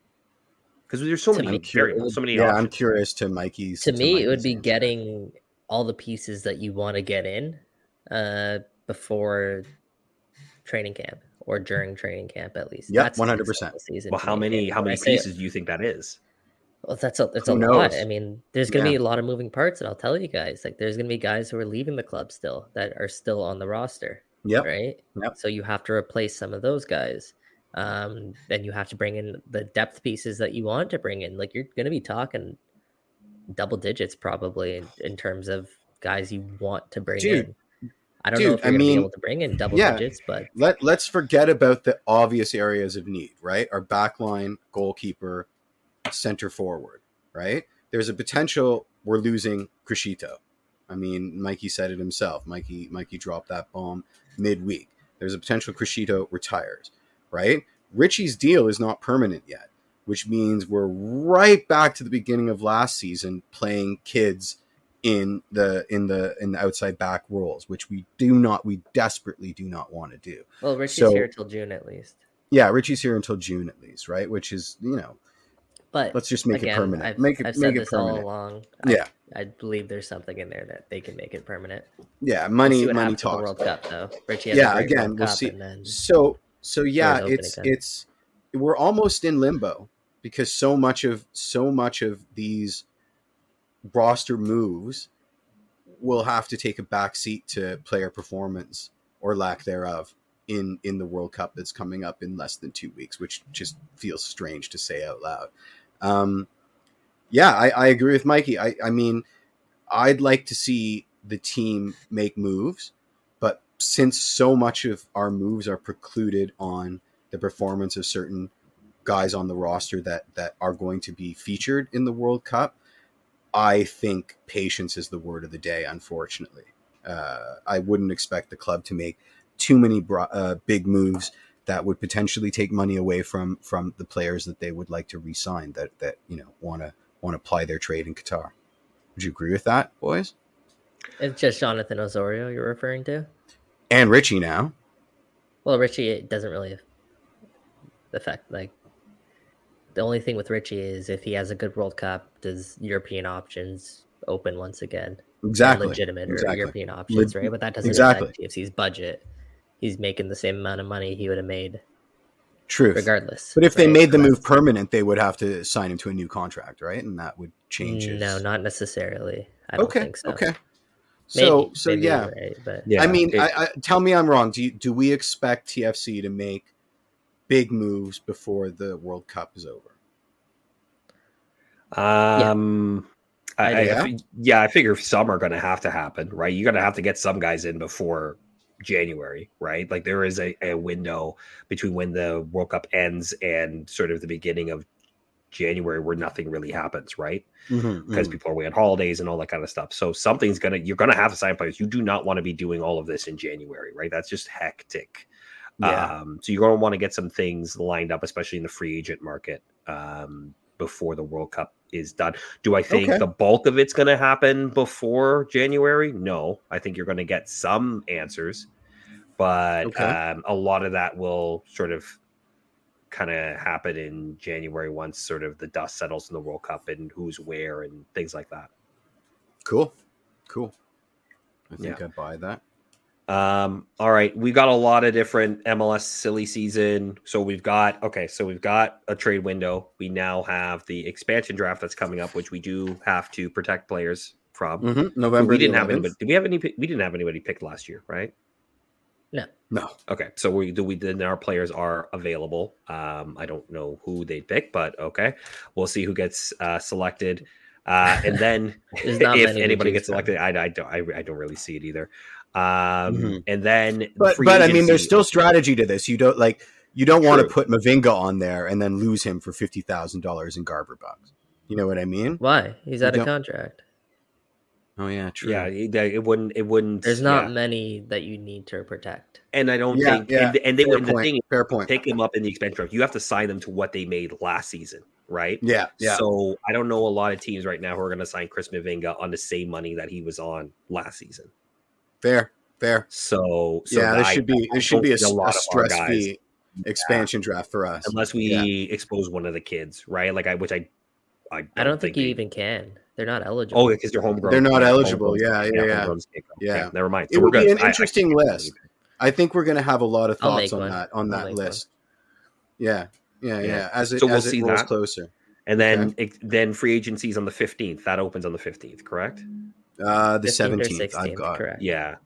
Because there's so To many me, variables, so many. yeah i'm curious to mikey's To me, it would be answer. getting all the pieces that you want to get in uh, before training camp or during training camp, at least. Yep, That's the 100%. successful Season Well, how many And how many say- pieces do you think that is? Well, that's a that's Who a lot. I mean, there's gonna be a lot of moving parts, and I'll tell you guys, like, there's gonna be guys who are leaving the club still that are still on the roster. Yeah. right? Yep. So you have to replace some of those guys. Um, then you have to bring in the depth pieces that you want to bring in. Like you're going to be talking double digits probably in, in terms of guys you want to bring Dude, in. I don't know dude, if you're I going to be able to bring in double yeah. digits, but let let's forget about the obvious areas of need, right? Our backline, goalkeeper, center forward, right? There's a potential we're losing Criscito. I mean, Mikey said it himself. Mikey Mikey dropped that bomb midweek. There's a potential Criscito retires, right? Richie's deal is not permanent yet, which means we're right back to the beginning of last season playing kids in the in the in the outside back roles, which we do not we desperately do not want to do. well, Richie's So- here till June at least. Yeah, Richie's here until June at least, right? Which is, you know, But let's just make again, it permanent. I've, make it I've make said it this all along. Yeah. I believe there's something in there that they can make it permanent. Yeah, We'll money what money talks. World Cup though. Richie Yeah, again, World we'll Cup see. So so yeah, it's again. it's we're almost in limbo because so much of so much of these roster moves will have to take a back seat to player performance or lack thereof in in the World Cup that's coming up in less than two weeks, which just feels strange to say out loud. Um, yeah, I, I agree with Mikey. I, I mean, I'd like to see the team make moves, but since so much of our moves are precluded on the performance of certain guys on the roster that that are going to be featured in the World Cup, I think patience is the word of the day. Unfortunately, uh, I wouldn't expect the club to make too many bro- uh, big moves that would potentially take money away from from the players that they would like to re-sign that that you know want to want to apply their trade in Qatar. Would you agree with that, boys? it's just Jonathan Osorio you're referring to. And Richie now. Well, Richie it doesn't really affect like the only thing with Richie is if he has a good World Cup, does European options open once again? Exactly. legitimate Exactly. European options, Leg- right? But that doesn't exactly. affect TFC's budget. He's making the same amount of money he would have made Truth. regardless. But if they made the move permanent, they would have to sign him to a new contract, right? And that would change his. no, not necessarily. I don't okay. think so. Okay. Maybe, So so maybe yeah. right, but Yeah, I mean, I, I, tell me I'm wrong. Do you, do we expect TFC to make big moves before the World Cup is over? Um, I, I, Yeah. I yeah, I figure some are going to have to happen, right? You're going to have to get some guys in before January, right? Like there is a, a window between when the World Cup ends and sort of the beginning of January where nothing really happens, right? Mm-hmm, Because people are away on holidays and all that kind of stuff. So something's gonna you're gonna have to sign players. You do not want to be doing all of this in January, right? That's just hectic. yeah. Um, so you're going to want to get some things lined up, especially in the free agent market, um, before the World Cup is done. Do I think Okay. the bulk of it's going to happen before January? No, I think you're going to get some answers, but Okay. um, a lot of that will sort of kind of happen in January once sort of the dust settles in the World Cup and who's where and things like that. cool. Cool. I think Yeah. I buy that. Um, all right, we got a lot of different MLS silly season. So we've got okay, so we've got a trade window. We now have the expansion draft that's coming up, which we do have to protect players from. Mm-hmm. November. we didn't the have 11th. anybody. Did we have any? We didn't have anybody picked last year, right? No. No. Okay, so we do we then our players are available. Um, I don't know who they pick, but okay, we'll see who gets uh, selected. Uh, and then if anybody gets from. selected, I, I don't I, I don't really see it either. Um, Mhm. and then But free but I mean, there's still strategy to this. You don't like you don't want to put Mavinga on there and then lose him for fifty thousand dollars in Garber bucks. You know what I mean? Why? He's out You of don't- contract. Oh yeah, true. Yeah, it, it wouldn't. It wouldn't. There's not yeah. many that you need to protect. and I don't yeah, think. yeah. And, and they fair would. The point. thing fair point. pick him up in the expense draft. You have to sign them to what they made last season, right? Yeah, yeah. So I don't know a lot of teams right now who are going to sign Chris Mavinga on the same money that he was on last season. Fair, fair. So, so yeah, this I- should be I this should be a, don't a lot of stress guys- free expansion draft for us. unless we Yeah. expose one of the kids, right? Like I, which I, I don't, I don't think, you they- even can. They're not eligible. Oh, because they're homegrown. They're not Yeah, eligible. homegrowns- Yeah, yeah, yeah. homegrowns can't go. Yeah. never mind. It So will we're be good. an I- I interesting list. I think we're going to have a lot of thoughts on one. that on I'll that make one. list. Yeah, yeah, yeah, Yeah. As it So we'll as it see rolls that. closer. And then it, then free agencies on the fifteenth. That opens on the fifteenth, correct? Uh, the seventeenth. I've got. correct. Yeah.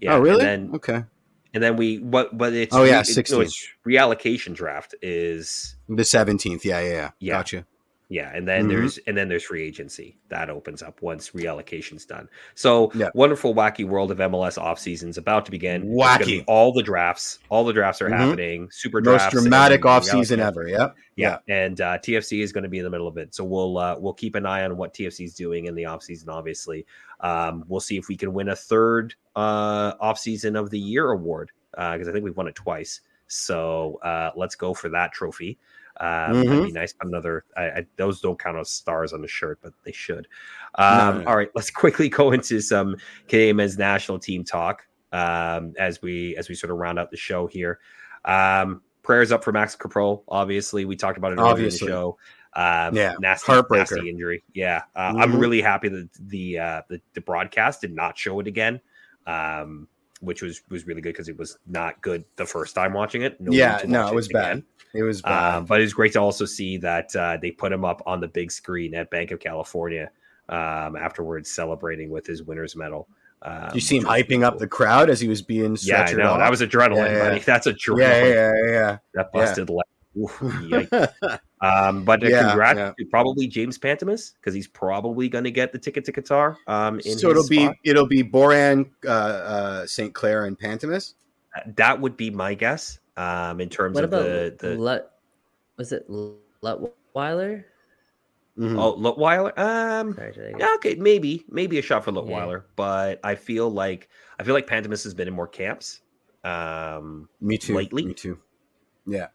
Yeah. Oh, really? And then, okay. and then we what? But it's Oh, yeah, it- no, 16th. it's reallocation draft is The seventeenth. Yeah, yeah, yeah. Yeah. Gotcha. Yeah, and then Mhm. there's and then there's free agency that opens up once reallocation's done. So Yeah. wonderful, wacky world of MLS off season's about to begin. Gonna be Wacky. all the drafts, all the drafts are Mhm. happening. Super Most dramatic off season ever. Yep. Yeah, and uh, TFC is going to be in the middle of it, so we'll uh, we'll keep an eye on what TFC is doing in the offseason. Obviously, um, we'll see if we can win a third uh, offseason of the year award because I think we've won it twice. So uh, let's go for that trophy. Um, That'd Mm-hmm. be nice. Another I, I, those don't count as stars on the shirt, but they should. Um, No. All right, let's quickly go into some Canadian men's national team talk um, as we as we sort of round out the show here. Um, prayers up for Max Crepeau. Obviously, we talked about it earlier Obviously. in the show. Um, Yeah, nasty, heartbreaker. nasty injury. Yeah, uh, I'm Mhm. really happy that the, uh, the the broadcast did not show it again, um, which was was really good because it was not good the first time watching it. No Yeah, no, it was bad. It was bad. um, but it's great to also see that uh, they put him up on the big screen at Banc of California um, afterwards, celebrating with his winner's medal. Um, you see him hyping really up the crowd as he was being Yeah, I know off? that was adrenaline, Yeah, yeah. buddy. That's adrenaline. yeah, yeah, yeah, That Yeah. busted leg. Oof, yikes. um, but uh, Yeah, congrats yeah. to probably James Pantemis because he's probably going to get the ticket to Qatar. Um, in so it'll his be it'll be Borjan, uh, uh, St. Clair, and Pantemis. that would be my guess. Um, in terms What of about the the Lut? Was it Lutweiler? Mhm. oh Lutweiler. Um, Sorry, did I get- Yeah, okay, maybe maybe a shot for Yeah. Lutweiler, but I feel like I feel like Pantemis has been in more camps, um, me too. lately? Me too. Yeah,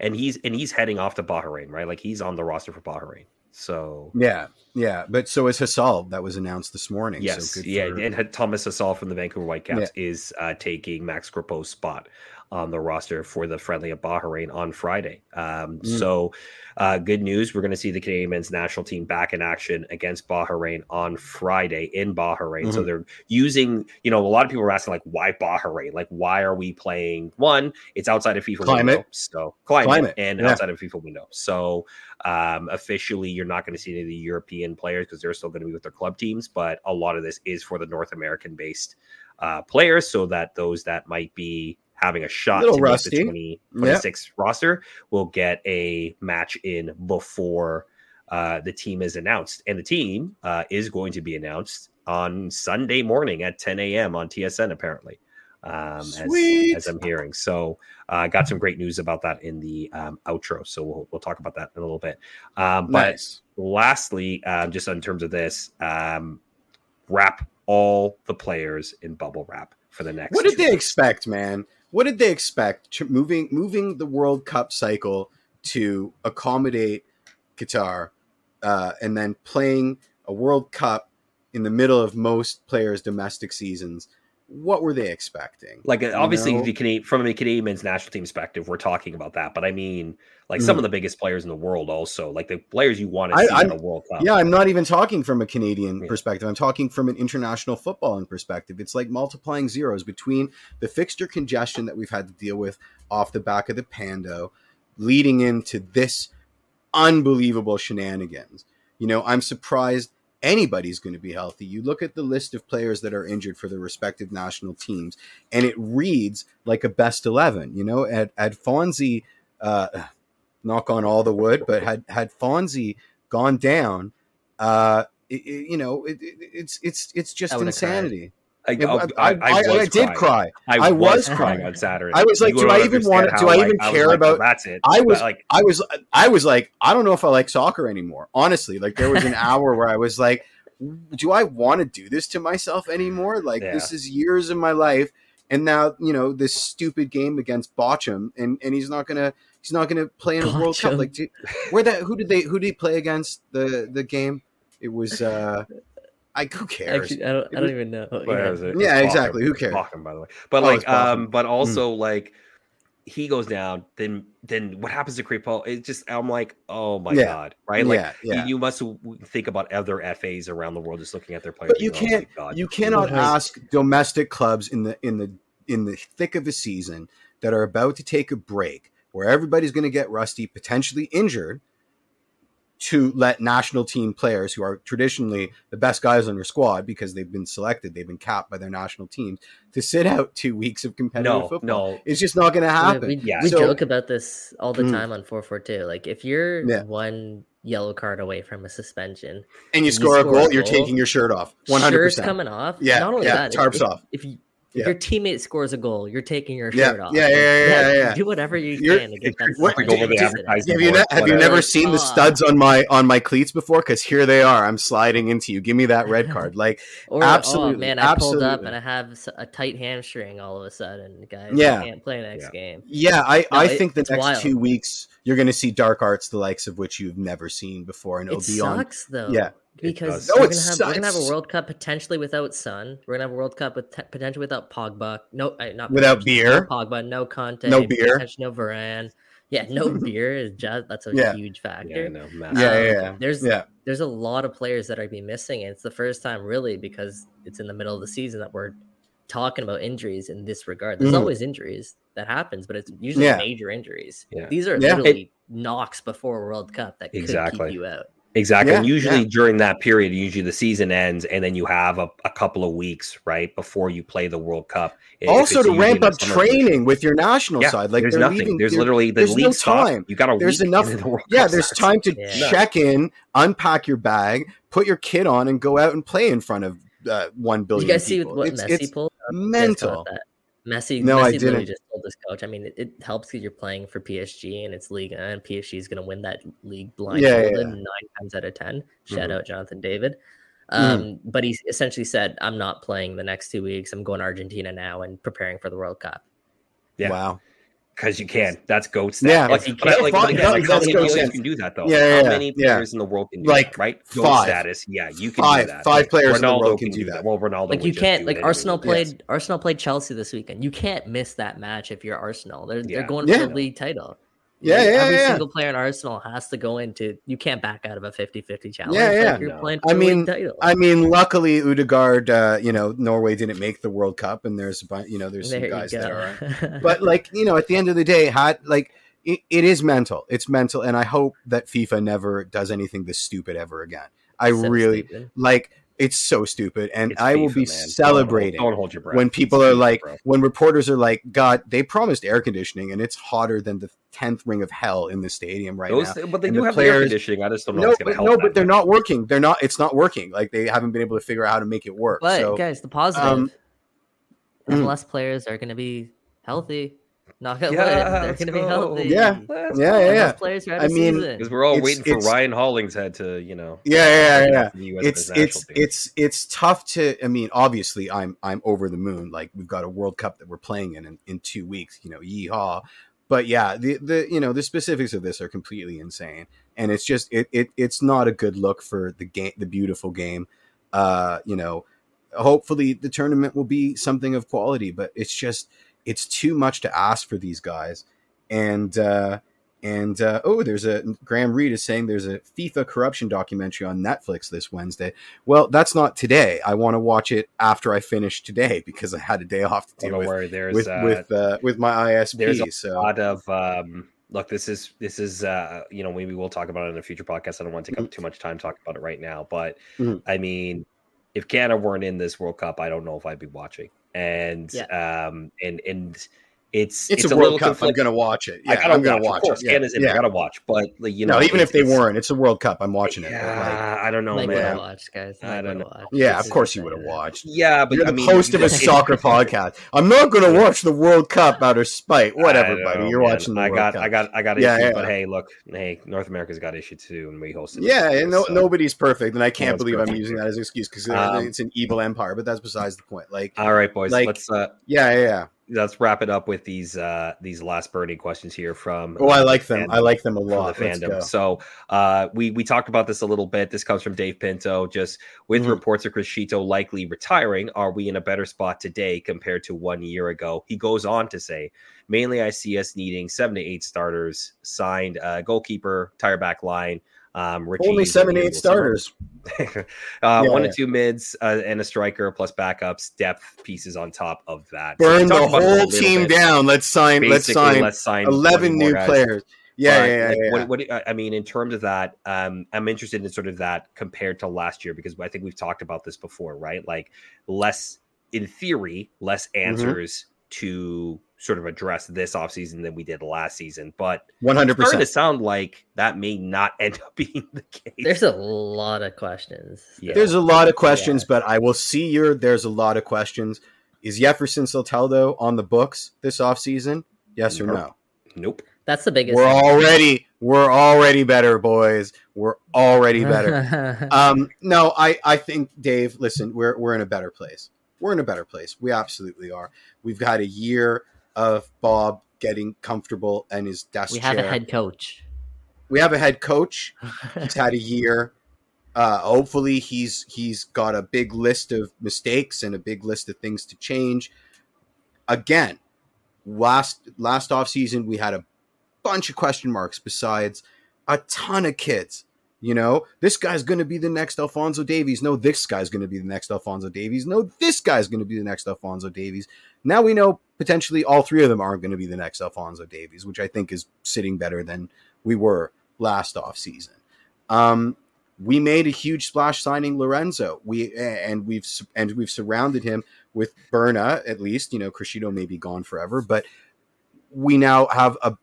and he's and he's heading off to Bahrain, right? Like he's on the roster for Bahrain. So yeah, yeah. But so is Hasal. That was announced this morning. yes, so good yeah, for- and Thomas Hasal from the Vancouver Whitecaps is uh, taking Max Crepeau's spot on the roster for the friendly at Bahrain on Friday. Um, Mm. So, uh, good news. We're going to see the Canadian men's national team back in action against Bahrain on Friday in Bahrain. So, Mhm. they're using, you know, a lot of people are asking, like, why Bahrain? Like, why are we playing? One, it's outside of FIFA Climate. window. So, climate, Climate, and yeah. outside of FIFA window. So, um, officially, you're not going to see any of the European players because they're still going to be with their club teams. But a lot of this is for the North American based uh, players so that those that might be having a shot Little to rusty. the 2026 roster will get a match in before uh, the team is announced. And the team uh, is going to be announced on Sunday morning at 10 a.m. on TSN, apparently, um, as, Sweet. as I'm hearing. So I uh, got some great news about that in the um, outro. So we'll, we'll talk about that in a little bit. Um, but Nice. lastly, uh, just in terms of this, um, wrap all the players in bubble wrap for the next. What did they expect, man? What did they expect? Ch- Moving moving the World Cup cycle to accommodate Qatar, uh, and then playing a World Cup in the middle of most players' domestic seasons. What were they expecting? Like uh, obviously, know? the Canadian, from a Canadian men's national team perspective, we're talking about that. But I mean, like some Mm. of the biggest players in the world, also like the players you want to I- see in I'm- the World Cup. Yeah, I'm not even talking from a Canadian Yeah. perspective. I'm talking from an international footballing perspective. It's like multiplying zeros between the fixture congestion that we've had to deal with off the back of the Pando, leading into this unbelievable shenanigans. You know, I'm surprised anybody's going to be healthy. You look at the list of players that are injured for their respective national teams, and it reads like a best eleven. You know, at at Fonzie, uh, knock on all the wood, but had had Fonzie gone down, uh, it, it- you know, it, it, it's it's it's just I insanity. I, Yeah, I, I, I, did crying. cry. I, I was, was crying crying. on Saturday. I was like, You do I even want- do I like, even was care like, about- that's it? I was like, I was I was like, I don't know if I like soccer anymore. Honestly, like there was an hour where I was like, do I want to do this to myself anymore? Like Yeah. this is years of my life, and now you know this stupid game against Bochum, and and he's not gonna he's not gonna play in a World Cup. Like, do, where that who did they who did he play against the the game? It was uh, I who cares? Actually, I don't, I don't even know. What Yeah. is it? Yeah, exactly. Bochum. Who cares? Bochum, by the way. But Oh, like, um, but also like, he goes down. Then, then what happens to Crepeau? It just, I'm like, oh my Yeah. god, right? Like, yeah, yeah. you, you must think about other FAs around the world, just looking at their players. But you and, oh my can't- God. you cannot Right. ask domestic clubs in the in the in the thick of the season that are about to take a break where everybody's going to get rusty potentially injured to let national team players who are traditionally the best guys on your squad because they've been selected they've been capped by their national teams to sit out two weeks of competitive no, football no. it's just not going to happen we Yeah. we So- joke about this all the Mm. time on 442. Like, if you're Yeah. one yellow card away from a suspension, and you you score a score a goal you're taking your shirt off 100% shirts coming off. Yeah, not only yeah, that, tarps if, off. If you Yeah. your teammate scores a goal, you're taking your Yeah, shirt off. yeah, Like, yeah, yeah, yeah. Do whatever you You're- can to get that. what- Like over the suspension. advertising Have you, board, ne- have you whatever. never seen the studs on my on my cleats before? Because here they are. I'm sliding into you. Give me that red card. Like Or oh, Absolutely, oh man, I pulled up and I have a tight hamstring all of a sudden, guys. Yeah. I can't play next Yeah. game. Yeah, I, No, I it- think the next wild. two weeks you're going to see dark arts, the likes of which you've never seen before, and it'll It be on. sucks though. Yeah. Because. No, we're, it gonna have, we're gonna have a. World Cup potentially without Son. We're gonna have a World Cup with te- potentially without Pogba. No, uh, not Without beer? No Pogba, no Kanté, No beer? no Varane. Yeah, no beer is just that's a Yeah. huge Yeah, I factor. know. Yeah, massive. yeah, Um, yeah. there's- yeah, There's a lot of players that are be missing, and it's the first time really because it's in the middle of the season that we're talking about injuries in this regard. There's Mhm. always injuries that happens, but it's usually Yeah. major injuries. Yeah. These are Yeah. literally knocks before a World Cup that could Exactly. keep you out. Exactly. Yeah, and usually yeah. during that period, usually the season ends and then you have a, a couple of weeks, right, before you play the World Cup. If also to ramp up summer period. training with your national Yeah, side. Like there's nothing. leaving- there's literally the there's league no stop. time. You got a There's week enough- the World yeah, Cup there's starts. time to Yeah. check in, unpack your bag, put your kit on, and go out and play in front of uh, one Did billion. you guys see people. what it's, Messi it's pulled? up? You mental. Caught that? Messi, No, Messi I literally didn't. just told this coach. I mean, it, it helps because you're playing for PSG and it's Liga, and PSG is going to win that league blindfolded yeah. nine times out of ten. Shout Mhm. out Jonathan David. Mm. Um, But he essentially said, "I'm not playing the next two weeks. I'm going to Argentina now and preparing for the World Cup." Yeah. Wow. Because you can. That's goat Yeah, like you can't. Like, fuck, like, that- like how many players status. can do that though? Yeah, yeah, how many yeah. players in the world can do Like, that? Right? Goat five. status. Yeah, you can Five- do that. five Like, players in the world can do that. Well, Ronaldo. Like you can't like Arsenal anyway. played Arsenal played Chelsea this weekend. You can't miss that match if you're Arsenal. They're Yeah. they're going Yeah. for the league title. Yeah, Like, yeah, Every yeah. single player in Arsenal has to go into. You can't back out of a 50-50 challenge. Yeah, like, yeah. you're No. playing I for the league mean, title. I mean, luckily, Ødegaard, uh, you know, Norway didn't make the World Cup, and there's a bunch, you know, there's some guys you that are. But like, you know, at the end of the day, had like it, it is mental. It's mental, and I hope that FIFA never does anything this stupid ever again. I So really stupid. like. It's so stupid, and It's I will be man. Don't hold- celebrating Don't hold your breath. when people It's are FIFA, like, bro. when reporters are like, God, they promised air conditioning, and it's hotter than the tenth ring of hell in the stadium right Those, now. but they and do the have the air conditioning. I just don't know. No, if gonna but, help no, but they're much. not working. They're not. It's not working. Like they haven't been able to figure out how to make it work. But so guys, the positive, um, mm. MLS players are going to be healthy. Not gonna Yeah, lit. They're going to be go. healthy. Yeah. Let's Yeah, yeah, yeah. Players are out I mean. Because we're all It's- waiting for it's- Ryan Hollingshead to, you know. yeah, yeah, yeah, yeah. the it's it's team. it's it's tough to i mean obviously i'm i'm over the moon like we've got a world cup that we're playing in in, in two weeks you know yeehaw but yeah the the you know the specifics of this are completely insane and it's just it, it it's not a good look for the game the beautiful game uh you know hopefully the tournament will be something of quality but it's just it's too much to ask for these guys and uh and uh, oh, there's a Graham Reed is saying there's a FIFA corruption documentary on Netflix this Wednesday. Well, that's not today. I want to watch it after I finish today because I had a day off to Oh, deal don't with worry. There's with uh, with uh, with my ISP. there's a So lot of um look this is this is uh you know maybe we'll talk about it in a future podcast i don't want to take up too much time talking about it right now but Mhm. i mean if canada weren't in this world cup i don't know if i'd be watching and um and and it's it's, a, little World Cup. I'm going to watch it. I Yeah, gotta I'm going to watch, watch of course. it. Yeah, Canada's in, I yeah. gotta watch, but like, you know, no, even if they weren't, it's a World Cup. I'm watching it. like, Yeah, I don't know, Mike man. would yeah. have watched, guys. I Mike don't would know. have watched. yeah, This of course you would have watched. Yeah, but You're I the mean, host of a soccer podcast. I'm not going to watch the World Cup out of spite. Whatever, don't buddy. You're man. watching the I got, Cup. I got, I got Yeah, issues, yeah. but hey, look, hey, North America's got issues too, and we hosted. Yeah, and nobody's perfect, and I can't believe I'm using that as an excuse because Um, it's an evil empire. But that's besides the point. Like, All right, boys, let's uh, yeah, yeah, yeah. Let's wrap it up with these uh these last burning questions here from Oh, I like them. fandom- I like them a lot. the fandom. So uh we we talked about this a little bit. This comes from Dave Pinto. Just with Mhm. reports of Criscito likely retiring, are we in a better spot today compared to one year ago? He goes on to say, mainly I see us needing seven to eight starters, signed uh goalkeeper, tire back line. Um, Richie Only seven, eight will see more- starters. uh, Yeah, one yeah. to two mids uh, and a striker plus backups, depth pieces on top of that. So Burn the it a whole team bit. down. Let's sign. let's sign let's sign 11 new guys. players. Yeah, But, yeah, yeah. like, yeah. What, what, I mean, in terms of that, um, I'm interested in sort of that compared to last year because I think we've talked about this before, right? Like less, in theory, less Mm-hmm. Answers to sort of address this offseason than we did last season. But One hundred it's starting to sound like that may not end up being the case. There's a lot of questions. Yeah. There's a lot of questions, but I will see your. There's a lot of questions. Is Jefferson Soteldo on the books this offseason? Yes or Nope. no? nope. That's the biggest. We're thing. already we're already better, boys. We're already better. um, no, I I think Dave. Listen, we're we're in a better place. We're in a better place. We absolutely are. We've got a year of Bob getting comfortable and his desk we have a chair. head coach. we have a head coach. He's had a year. Uh, hopefully, he's he's got a big list of mistakes and a big list of things to change. Again, last last off season we had a bunch of question marks. Besides, a ton of kids. You know, this guy's going to be the next Alfonso Davies. No, this guy's going to be the next Alfonso Davies. No, this guy's going to be the next Alfonso Davies. Now we know potentially all three of them aren't going to be the next Alfonso Davies, which I think is sitting better than we were last off season. Um, we made a huge splash signing Lorenzo. We and we've and we've surrounded him with Berna at least. You know, Criscito may be gone forever, but we now have a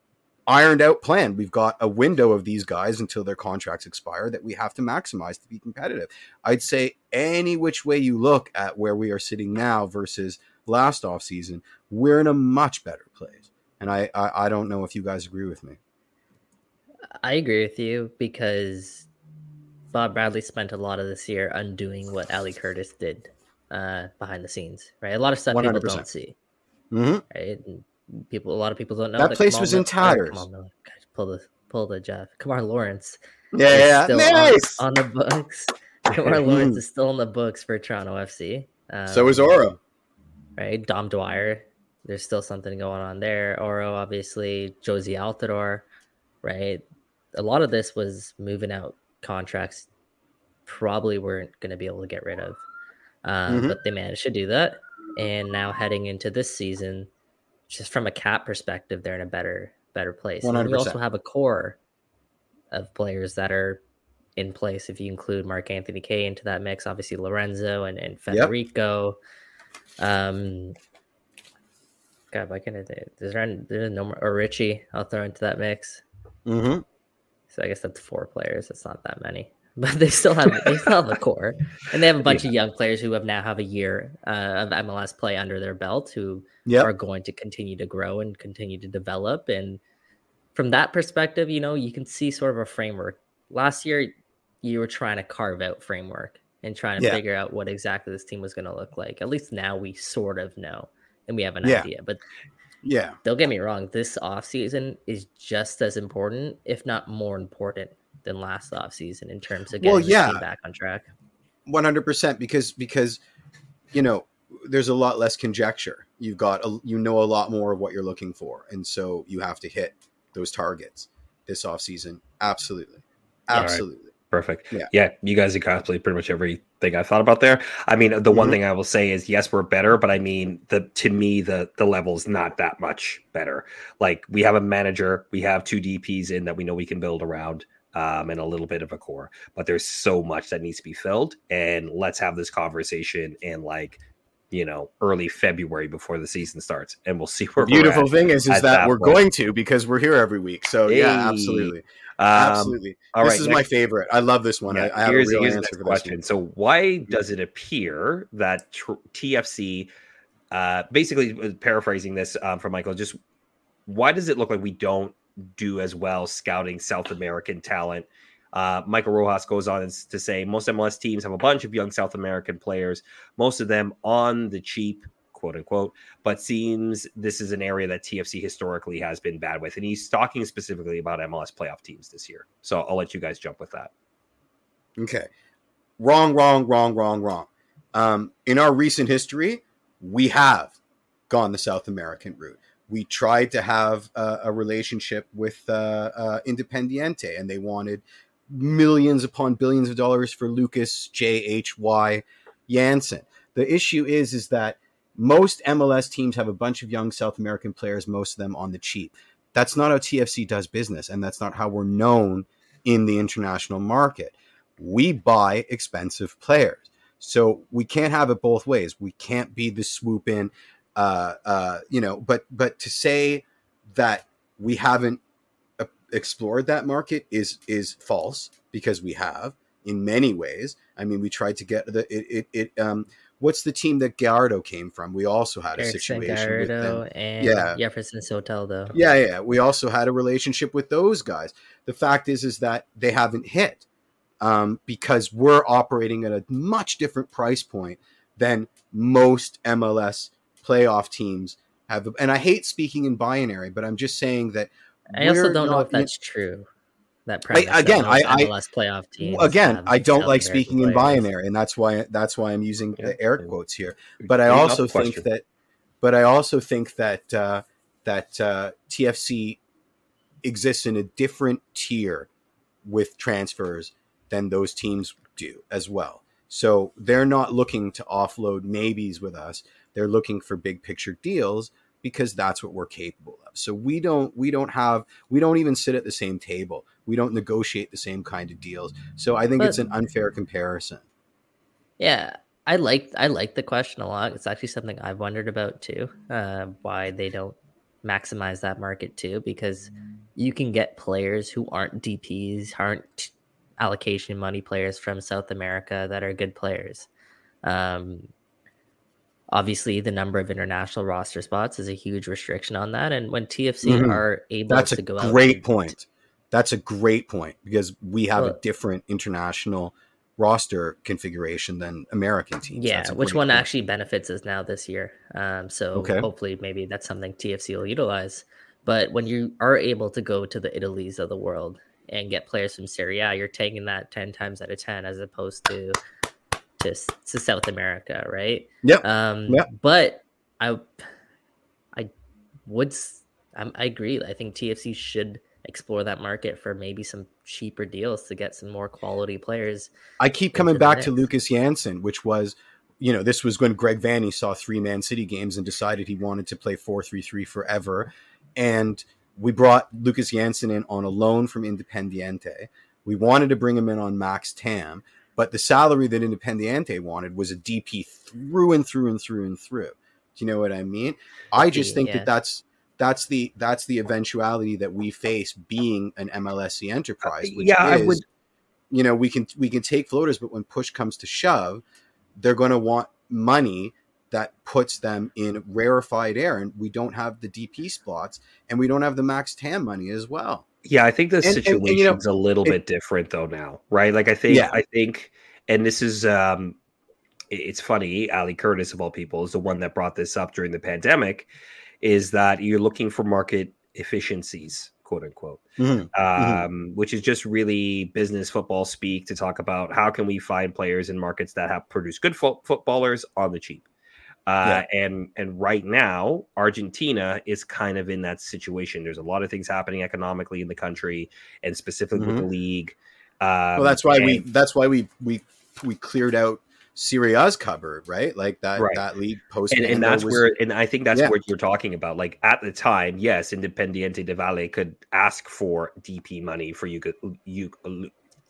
ironed out plan. We've got a window of these guys until their contracts expire that we have to maximize to be competitive. I'd say any which way you look at where we are sitting now versus last off season, we're in a much better place. And I, I, I don't know if you guys agree with me. I agree with you because Bob Bradley spent a lot of this year undoing what Ali Curtis did uh, behind the scenes, right? A lot of stuff people 100%. don't see, Mm-hmm. right? And people, a lot of people don't know That place was in Miller- tatters. Kamal Miller- pull the pull the Jeff. Kemar Lawrence Yeah, yeah, still nice. on, on the books. Kemar Lawrence is still on the books for Toronto FC. Um, so is Auro. right? Dom Dwyer, there's still something going on there. Auro, obviously, Jozy Altidore, right? A lot of this was moving out contracts, probably weren't going to be able to get rid of, um, Mhm. but they managed to do that. And now heading into this season, just from a cap perspective, they're in a better better place. And then you 100%. also have a core of players that are in place. If you include Mark-Anthony Kaye into that mix, obviously Lorenzo and, and Federico. Um, God, why can't I? Is there, there's no more, or Richie, I'll throw into that mix. hmm So I guess that's four players. That's not that many, but they still have they still have the core, and they have a bunch of young players who have now have a year uh, of MLS play under their belt who Yep. are going to continue to grow and continue to develop. And from that perspective, you know, you can see sort of a framework. Last year, you were trying to carve out framework and trying to Yeah. figure out what exactly this team was going to look like. At least now we sort of know and we have an Yeah. idea. But Yeah. don't get me wrong, this offseason is just as important, if not more important, than last offseason in terms of getting Well, the yeah. team back on track. One hundred percent because because you know there's a lot less conjecture. You've got a, you know a lot more of what you're looking for, and so you have to hit those targets this offseason. Absolutely, All right. absolutely. Perfect. Yeah. Yeah, you guys encapsulate pretty much everything I thought about there. I mean, the one Mhm. thing I will say is yes, we're better, but I mean, the to me the the level's not that much better. Like we have a manager, we have two DPs in that we know we can build around. Um, and a little bit of a core, but there's so much that needs to be filled. And let's have this conversation in like, you know, early February before the season starts, and we'll see where The beautiful thing is, is that, that we're point. going to because we're here every week. So yeah, absolutely, Um, absolutely. all this right, is next- my favorite. I love this one. Yeah, I, I have here's, a real here's answer for this question. So, why does it appear that tr- TFC, uh, basically uh, paraphrasing this um, from Michael, just why does it look like we don't do as well scouting South American talent? Uh, Michael Rojas goes on to say most MLS teams have a bunch of young South American players, most of them on the cheap, quote unquote, but seems this is an area that TFC historically has been bad with. And he's talking specifically about MLS playoff teams this year. So I'll let you guys jump with that. Okay. Wrong, wrong, wrong, wrong, wrong. Um, in our recent history, we have gone the South American route. We tried to have a, a relationship with uh, uh, Independiente, and they wanted millions upon billions of dollars for Lucas J H Y Jansen. The issue is, is that most MLS teams have a bunch of young South American players, most of them on the cheap. That's not how TFC does business, and that's not how we're known in the international market we buy expensive players. So we can't have it both ways. We can't be the swoop in, uh, uh, you know. But but to say that we haven't uh, explored that market is is false because we have in many ways. I mean, we tried to get the it it, it um. What's the team that Gallardo came from? We also had a Erickson situation with them. And Yeah. Jefferson Soteldo. Yeah, yeah. We also had a relationship with those guys. The fact is, is that they haven't hit um, because we're operating at a much different price point than most MLS playoff teams have. And I hate speaking in binary, but I'm just saying that. I also don't know not if in- that's true. That premise again, I- I- MLS playoff teams again, I don't like American speaking in binary, and that's why that's why I'm using Yeah. the air quotes here. But I Enough also think question. that, but I also think that uh, that uh, TFC exists in a different tier with transfers than those teams do as well. So they're not looking to offload maybes with us. They're looking for big picture deals because that's what we're capable of. So we don't we don't have we don't even sit at the same table. We don't negotiate the same kind of deals. So I think But- it's an unfair comparison. Yeah, I like I like the question a lot. It's actually something I've wondered about too. Uh, why they don't maximize that market too? Because you can get players who aren't DPS, aren't allocation money players from South America that are good players. Um, obviously, the number of international roster spots is a huge restriction on that. And when TFC Mhm. are able That's to go out great point. That's a great point because we have a different international roster configuration than American teams. Yeah, which one point. actually benefits us now this year? Um, so Okay. hopefully, maybe that's something TFC will utilize. But when you are able to go to the Italies of the world and get players from Syria, you're taking that ten times out of ten, as opposed to to, to South America, right? Yeah. Um, Yep. But I, I would, I'm- I agree. I think TFC should explore that market for maybe some cheaper deals to get some more quality players. I keep coming back to. Lucas Janson, which was, you know, this was when Greg Vanney saw three Man City games and decided he wanted to play 4 3 3 forever. And we brought Lucas Janson in on a loan from Independiente. We wanted to bring him in on max TAM, but the salary that Independiente wanted was a DP through and through and through and through. Do you know what I mean? I just think Yeah. that that's that's the that's the eventuality that we face being an MLSE enterprise. Which yeah, I would- you know, we can we can take floaters, but when push comes to shove, they're going to want money that puts them in rarefied air, and we don't have the DP spots, and we don't have the max TAM money as well. Yeah, I think the And- situation's and, you know, a little it- bit different though now, right? Like I think Yeah. I think and this is um it's funny, Ali Curtis of all people is the one that brought this up during the pandemic, is that you're looking for market efficiencies, quote unquote. Mhm. Um, which is just really business football speak to talk about how can we find players in markets that have produced good fo- footballers on the cheap. Uh, and and right now Argentina is kind of in that situation. There's a lot of things happening economically in the country, and specifically with the league. Um, Mm-hmm. Well, that's why we that's why we we we cleared out Syria's cupboard, right? Like that Right. that league post, and, and that's was, where and i think that's Yeah. what you're talking about like at the time yes independiente de valle could ask for dp money for you, you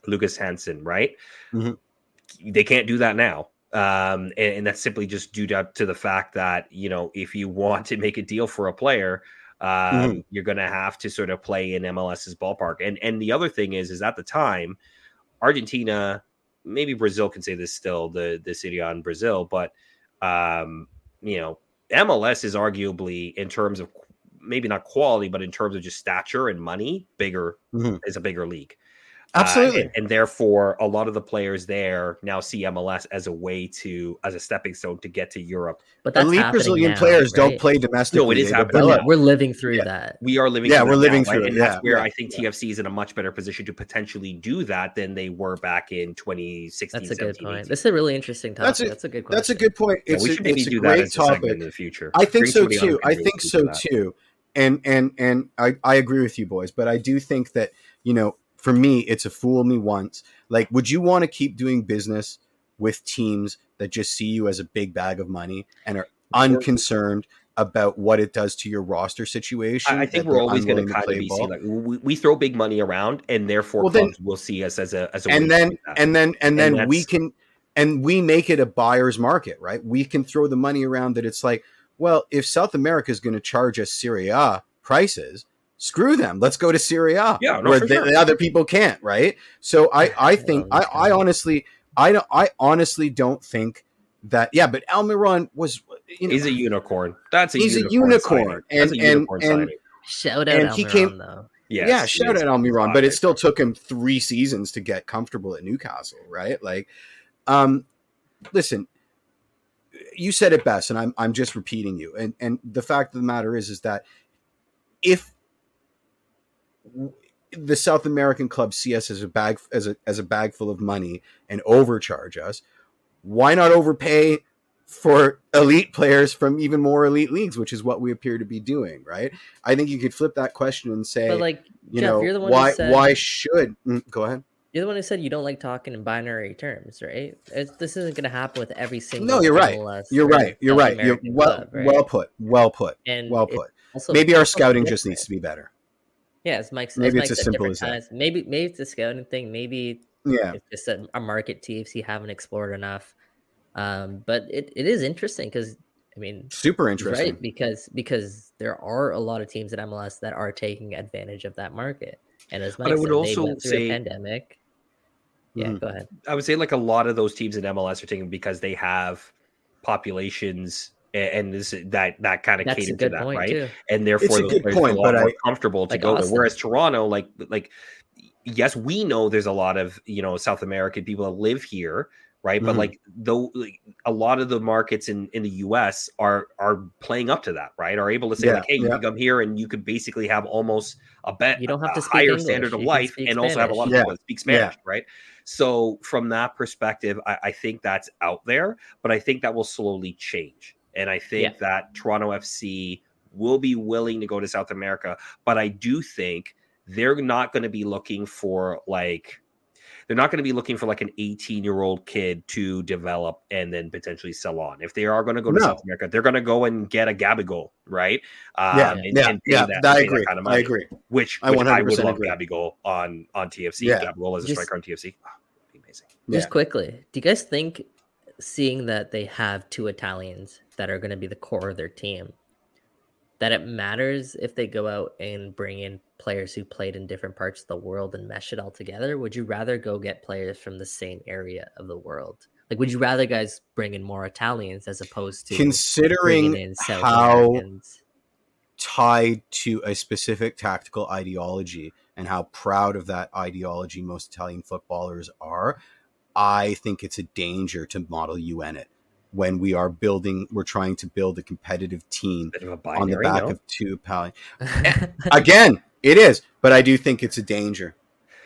lucas hansen right Mhm. they can't do that now um and, and that's simply just due to, to the fact that you know if you want to make a deal for a player um Mhm. you're gonna have to sort of play in mls's ballpark and and the other thing is is at the time argentina maybe brazil can say this still the the city on brazil but um you know MLS is arguably in terms of maybe not quality, but in terms of just stature and money, bigger Mhm. is a bigger league. Uh, absolutely. and, and therefore, a lot of the players there now see MLS as a way to, as a stepping stone to get to Europe. But that's Elite Brazilian now, players don't play domestically. No, it is happening We're, develop. now. we're living through Yeah. that. We are living, Yeah, through we're that living now, right? through it, and that's yeah, where yeah, I think TFC is in a much better position to potentially do that than they were back in 2016. That's a good point. 18. This is a really interesting topic. That's That's a- a, good question. That's a good point. Yeah, It's we a, should maybe it's do that great as a segment topic. in the future. I think Bring so too. I think so too. And and and I I agree with you boys, but I do think that, you know, for me it's a fool me once. Like would you want to keep doing business with teams that just see you as a big bag of money and are unconcerned about what it does to your roster situation? I, think we're always going to kind of be ball? seen like we, we throw big money around, and therefore well, then, will see us as a as a and then and then and And then we can and we make it a buyer's market right we can throw the money around that it's like well if south america is going to charge us syria prices screw them let's go to syria Yeah, no, where the, sure. the other people can't right so i i think Well, i i honestly i don't i honestly don't think that yeah but almiron was you know he's a unicorn. That's a He's a unicorn. unicorn. That's and- a unicorn and- signing. Shout out and he Almiron, came- though. Yes, yeah, shout out Almiron, He's but it still took him three seasons to get comfortable at Newcastle, right? Like, um, listen, you said it best, and I'm I'm just repeating you. And and the fact of the matter is, is that if w- the South American clubs see us as a bag as a as a bag full of money and overcharge us, why not overpay for elite players from even more elite leagues, which is what we appear to be doing, right? I think you could flip that question and say, But like, you Jeff, know, you're the one why said why should mm, go ahead? you're the one who said you don't like talking in binary terms, right? It's, this isn't going to happen with every single. No, you're right. MLS You're right. You're South right. You're well club, right? well put. Well put. and Well put. Maybe our scouting just needs to be better. Yeah, as Mike. Maybe as it's Mike as simple different as that. Maybe maybe it's a scouting thing. Maybe Yeah. it's just a, a market TFC haven't explored enough. Um, but it, it is interesting because I mean, Super interesting. right? Because because there are a lot of teams in MLS that are taking advantage of that market. And as But Mike I would said, also they went through say- a pandemic. Yeah, Mhm. go ahead. I would say like a lot of those teams in MLS are taking because they have populations a- and this that that kind of That's a cater to that, right? too. And therefore, it's a good players point, feel a lot but more I- comfortable to Like go there. Whereas Toronto, like like yes, we know there's a lot of you know South American people that live here, right? But Mhm. like though, like, a lot of the markets in in the U.S. are are playing up to that, right? Are able to say Yeah, like, hey, you yeah. can come here and you could basically have almost a bet, You don't have to speak higher English, standard of you life, speak and also have a lot of Spanish. people that speak Spanish, right? So from that perspective, I, I think that's out there, but I think that will slowly change, and I think Yeah. that Toronto FC will be willing to go to South America, but I do think they're not going to be looking for like they're not going to be looking for like an 18 year old kid to develop and then potentially sell on. If they are going to go to No. South America, they're going to go and get a Gabigol, right? Um, yeah, and- yeah, and yeah. that- I agree. kind of I agree. Which, I which I would 100% love agree. Gabigol on on TFC. Yeah. Gabigol as a Just- striker on TFC. Oh, be amazing. Just Yeah. quickly, do you guys think seeing that they have two Italians that are going to be the core of their team, that it matters if they go out and bring in players who played in different parts of the world and mesh it all together? Would you rather go get players from the same area of the world? Like, would you rather guys bring in more Italians as opposed to Considering how Americans? tied to a specific tactical ideology and how proud of that ideology most Italian footballers are, I think it's a danger to model UN it when we are building, we're trying to build a competitive team Bit of a on the back no? of two Italian. Again, it is, but I do think it's a danger.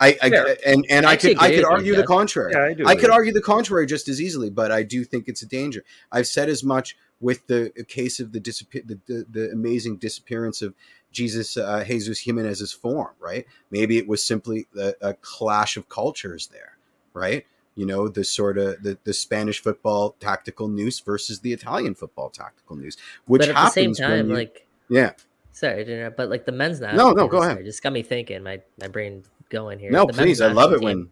I, I Fair. and and I I could I could with you, argue the contrary. Yeah, I do. I could argue the contrary just as easily, but I do think it's a danger. I've said as much with the case of the disappear the, the, the amazing disappearance of Jesus uh, Jesus Jimenez's form. Right? Maybe it was simply a, a clash of cultures there. Right? You know, the sort of the, the Spanish football tactical news versus the Italian football tactical news, which but at the same time, you- like, yeah. sorry, interrupt, but like the men's No, national no, team, go sorry, ahead. Just got me thinking. My my brain going here. No, The please, I love it team, when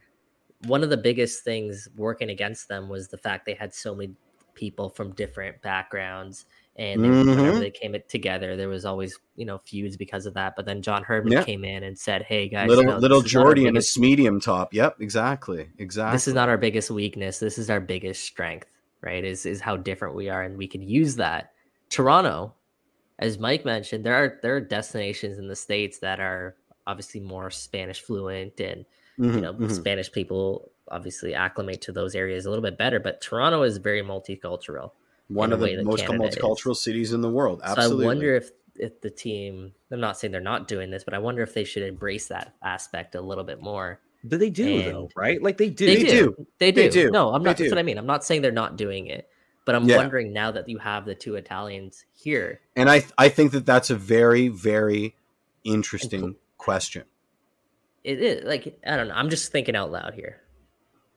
one of the biggest things working against them was the fact they had so many people from different backgrounds and they, whenever Mhm. they came together there was always you know feuds because of that but then john herdman Yeah. came in and said hey guys little you know, little Jordy biggest- his medium top. Yep, exactly, exactly. this is not our biggest weakness this is our biggest strength right is is how different we are and we can use that toronto as mike mentioned there are there are destinations in the states that are obviously more spanish fluent and Mhm, you know mhm. spanish people obviously acclimate to those areas a little bit better but toronto is very multicultural one of way the most Canada is. multicultural cities in the world. Absolutely. so i wonder if if the team i'm not saying they're not doing this but i wonder if they should embrace that aspect a little bit more But they do though, right? Like they do. they, They do. do. they do They do. no i'm not that's what i mean i'm not saying they're not doing it but i'm Yeah. wondering now that you have the two italians here and I I think that that's a very very interesting question, it is like i don't know i'm just thinking out loud here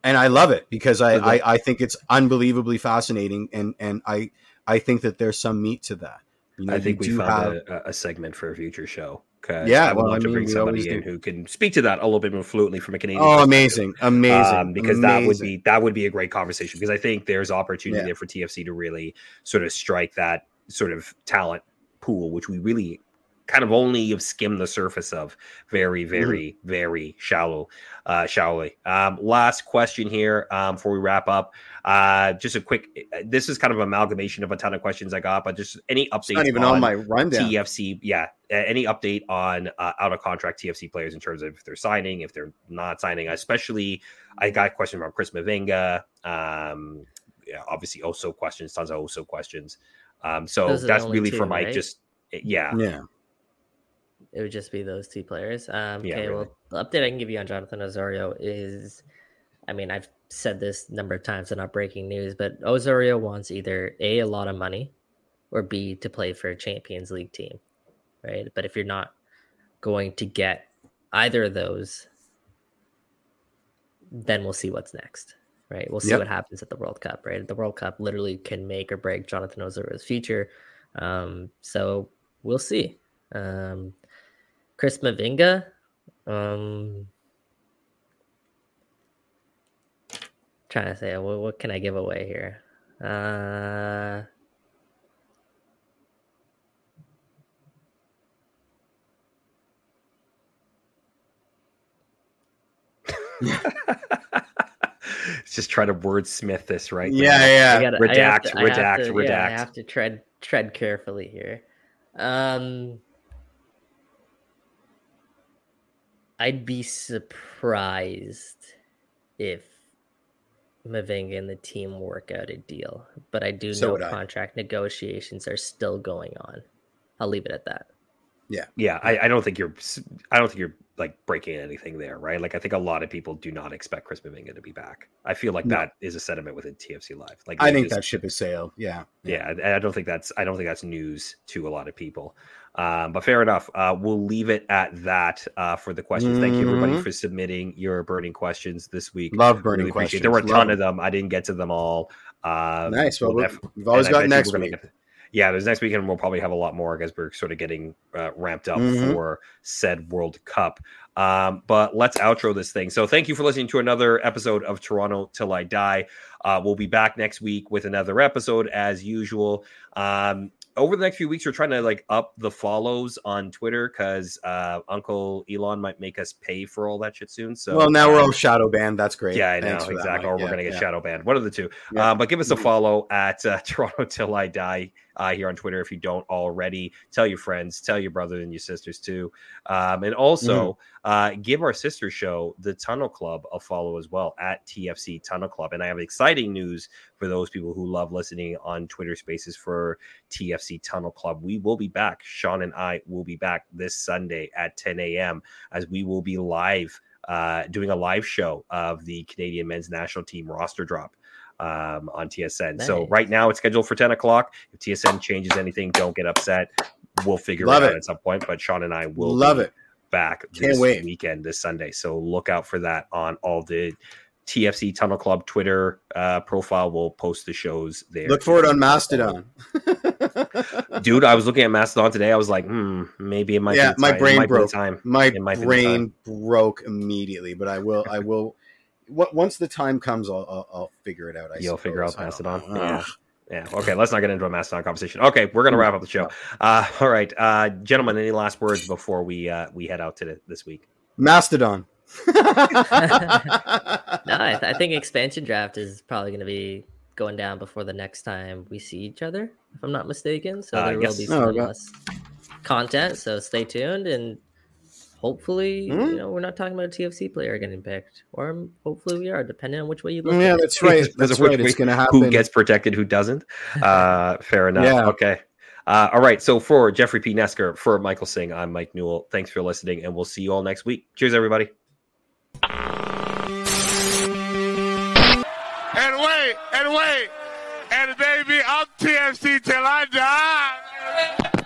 and I love it because I, the- I I think it's unbelievably fascinating, and and I I think that there's some meat to that. You know, I think we do found have- a, a segment for a future show. Yeah, I would well, love I to bring somebody in do. who can speak to that a little bit more fluently from a Canadian. Oh, amazing, amazing! um, because that would be that would be a great conversation because I think there's opportunity Yeah. there for TFC to really sort of strike that sort of talent pool, which we really kind of only have skimmed the surface of very, Mm-hmm. very, very shallow, uh, shallowly. Um, last question here um, before we wrap up. Uh, just a quick. This is kind of amalgamation of a ton of questions I got, but just any updates. It's not even on my rundown. TFC, yeah. uh, Any update on uh, out of contract TFC players in terms of if they're signing, if they're not signing? Especially, I got a question from Chris Mavinga. Um, yeah, obviously, also questions, tons of also questions. Um, so Those that's really two, for Mike. right? Just yeah, Yeah, it would just be those two players. Um, Yeah, okay, really. well, the update I can give you on Jonathan Osorio is, I mean, I've said this a number of times, so not breaking news, but Osorio wants either a a lot of money, or b to play for a Champions League team, right? But if you're not going to get either of those, then we'll see what's next, right? We'll see Yep. what happens at the World Cup, right? The World Cup literally can make or break Jonathan Osorio's future. Um, so we'll see. Um, Chris Mavinga. Um, trying to say what, what can I give away here? Uh, just try to wordsmith this right. yeah, now. yeah. I gotta- I have Redact, to- redact, yeah, I have to tread tread carefully here. Um, I'd be surprised if Mavinga and the team work out a deal, but I do So know would I. contract negotiations are still going on. I'll leave it at that. Yeah, I, I don't think you're. I don't think you're like breaking anything there, right? Like I think a lot of people do not expect Chris Mavinga to be back. I feel like No. that is a sentiment within TFC Live. Like I think just- that ship has sailed. Yeah. yeah I- i don't think that's i don't think that's news to a lot of people um, but fair enough uh, we'll leave it at that uh, for the questions thank you everybody Mhm. for submitting your burning questions this week Love burning Really questions. there were a ton of them i didn't get to them all um, Nice. Well, we'll def- we've always got next gonna week. get- yeah, there's next weekend. We'll probably have a lot more because we're sort of getting uh, ramped up Mhm. for said World Cup. Um, but let's outro this thing. So thank you for listening to another episode of Toronto Till I Die. Uh, we'll be back next week with another episode as usual. Um, over the next few weeks, we're trying to like up the follows on Twitter because uh, Uncle Elon might make us pay for all that shit soon. So well, now we're all shadow banned. That's great. yeah, I know Thanks that, exactly. Mike. or we're gonna get yeah. shadow banned. One of the two. Yeah. Uh, but give us a follow at uh, Toronto Till I Die uh, here on Twitter if you don't already. Tell your friends, tell your brother and your sisters too, um, and also uh, give our sister show, the Tunnel Club, a follow as well at TFC Tunnel Club. And I have exciting news for those people who love listening on Twitter Spaces for TFC Tunnel Club. We will be back. Sean and I will be back this Sunday at 10 a.m. as we will be live uh, doing a live show of the Canadian men's national team roster drop um, on TSN. So right now it's scheduled for 10 o'clock. If TSN changes anything, don't get upset. We'll figure Love it out it. at some point. But Sean and I will Love be it. back Can't this wait. weekend, this Sunday. So look out for that on all the TFC Tunnel Club Twitter uh, profile. We'll post the shows there. Look for it on Mastodon. Dude, I was looking at Mastodon today. I was like, hmm, maybe it might Yeah, be my time. Brain might be the broke. time. My brain broke immediately, but I will. I will. What- Once the time comes, I'll, I'll, I'll figure it out. I You'll figure out suppose. I don't Mastodon. know. Yeah. Ugh. Yeah. Okay. Let's not get into a Mastodon conversation. Okay. We're going to wrap up the show. Uh, all right. Uh, gentlemen, any last words before we uh, we head out to the, this week? Mastodon. No, I, th- I think expansion draft is probably going to be going down before the next time we see each other, if I'm not mistaken. So Uh, there will be Oh, some okay. less content. So stay tuned and hopefully, Hmm? you know, we're not talking about a TFC player getting picked, or hopefully we are, depending on which way you look. yeah, at it. that's right. That's That's right. It's going to happen. Who gets protected? Who doesn't? Uh, fair enough. Yeah. Okay. Uh, all right. So for Jeffrey P. Nesker, for Michael Singh, I'm Mike Newell. Thanks for listening, and we'll see you all next week. Cheers, everybody. And wait, and wait. And baby, I'm TFC till I die.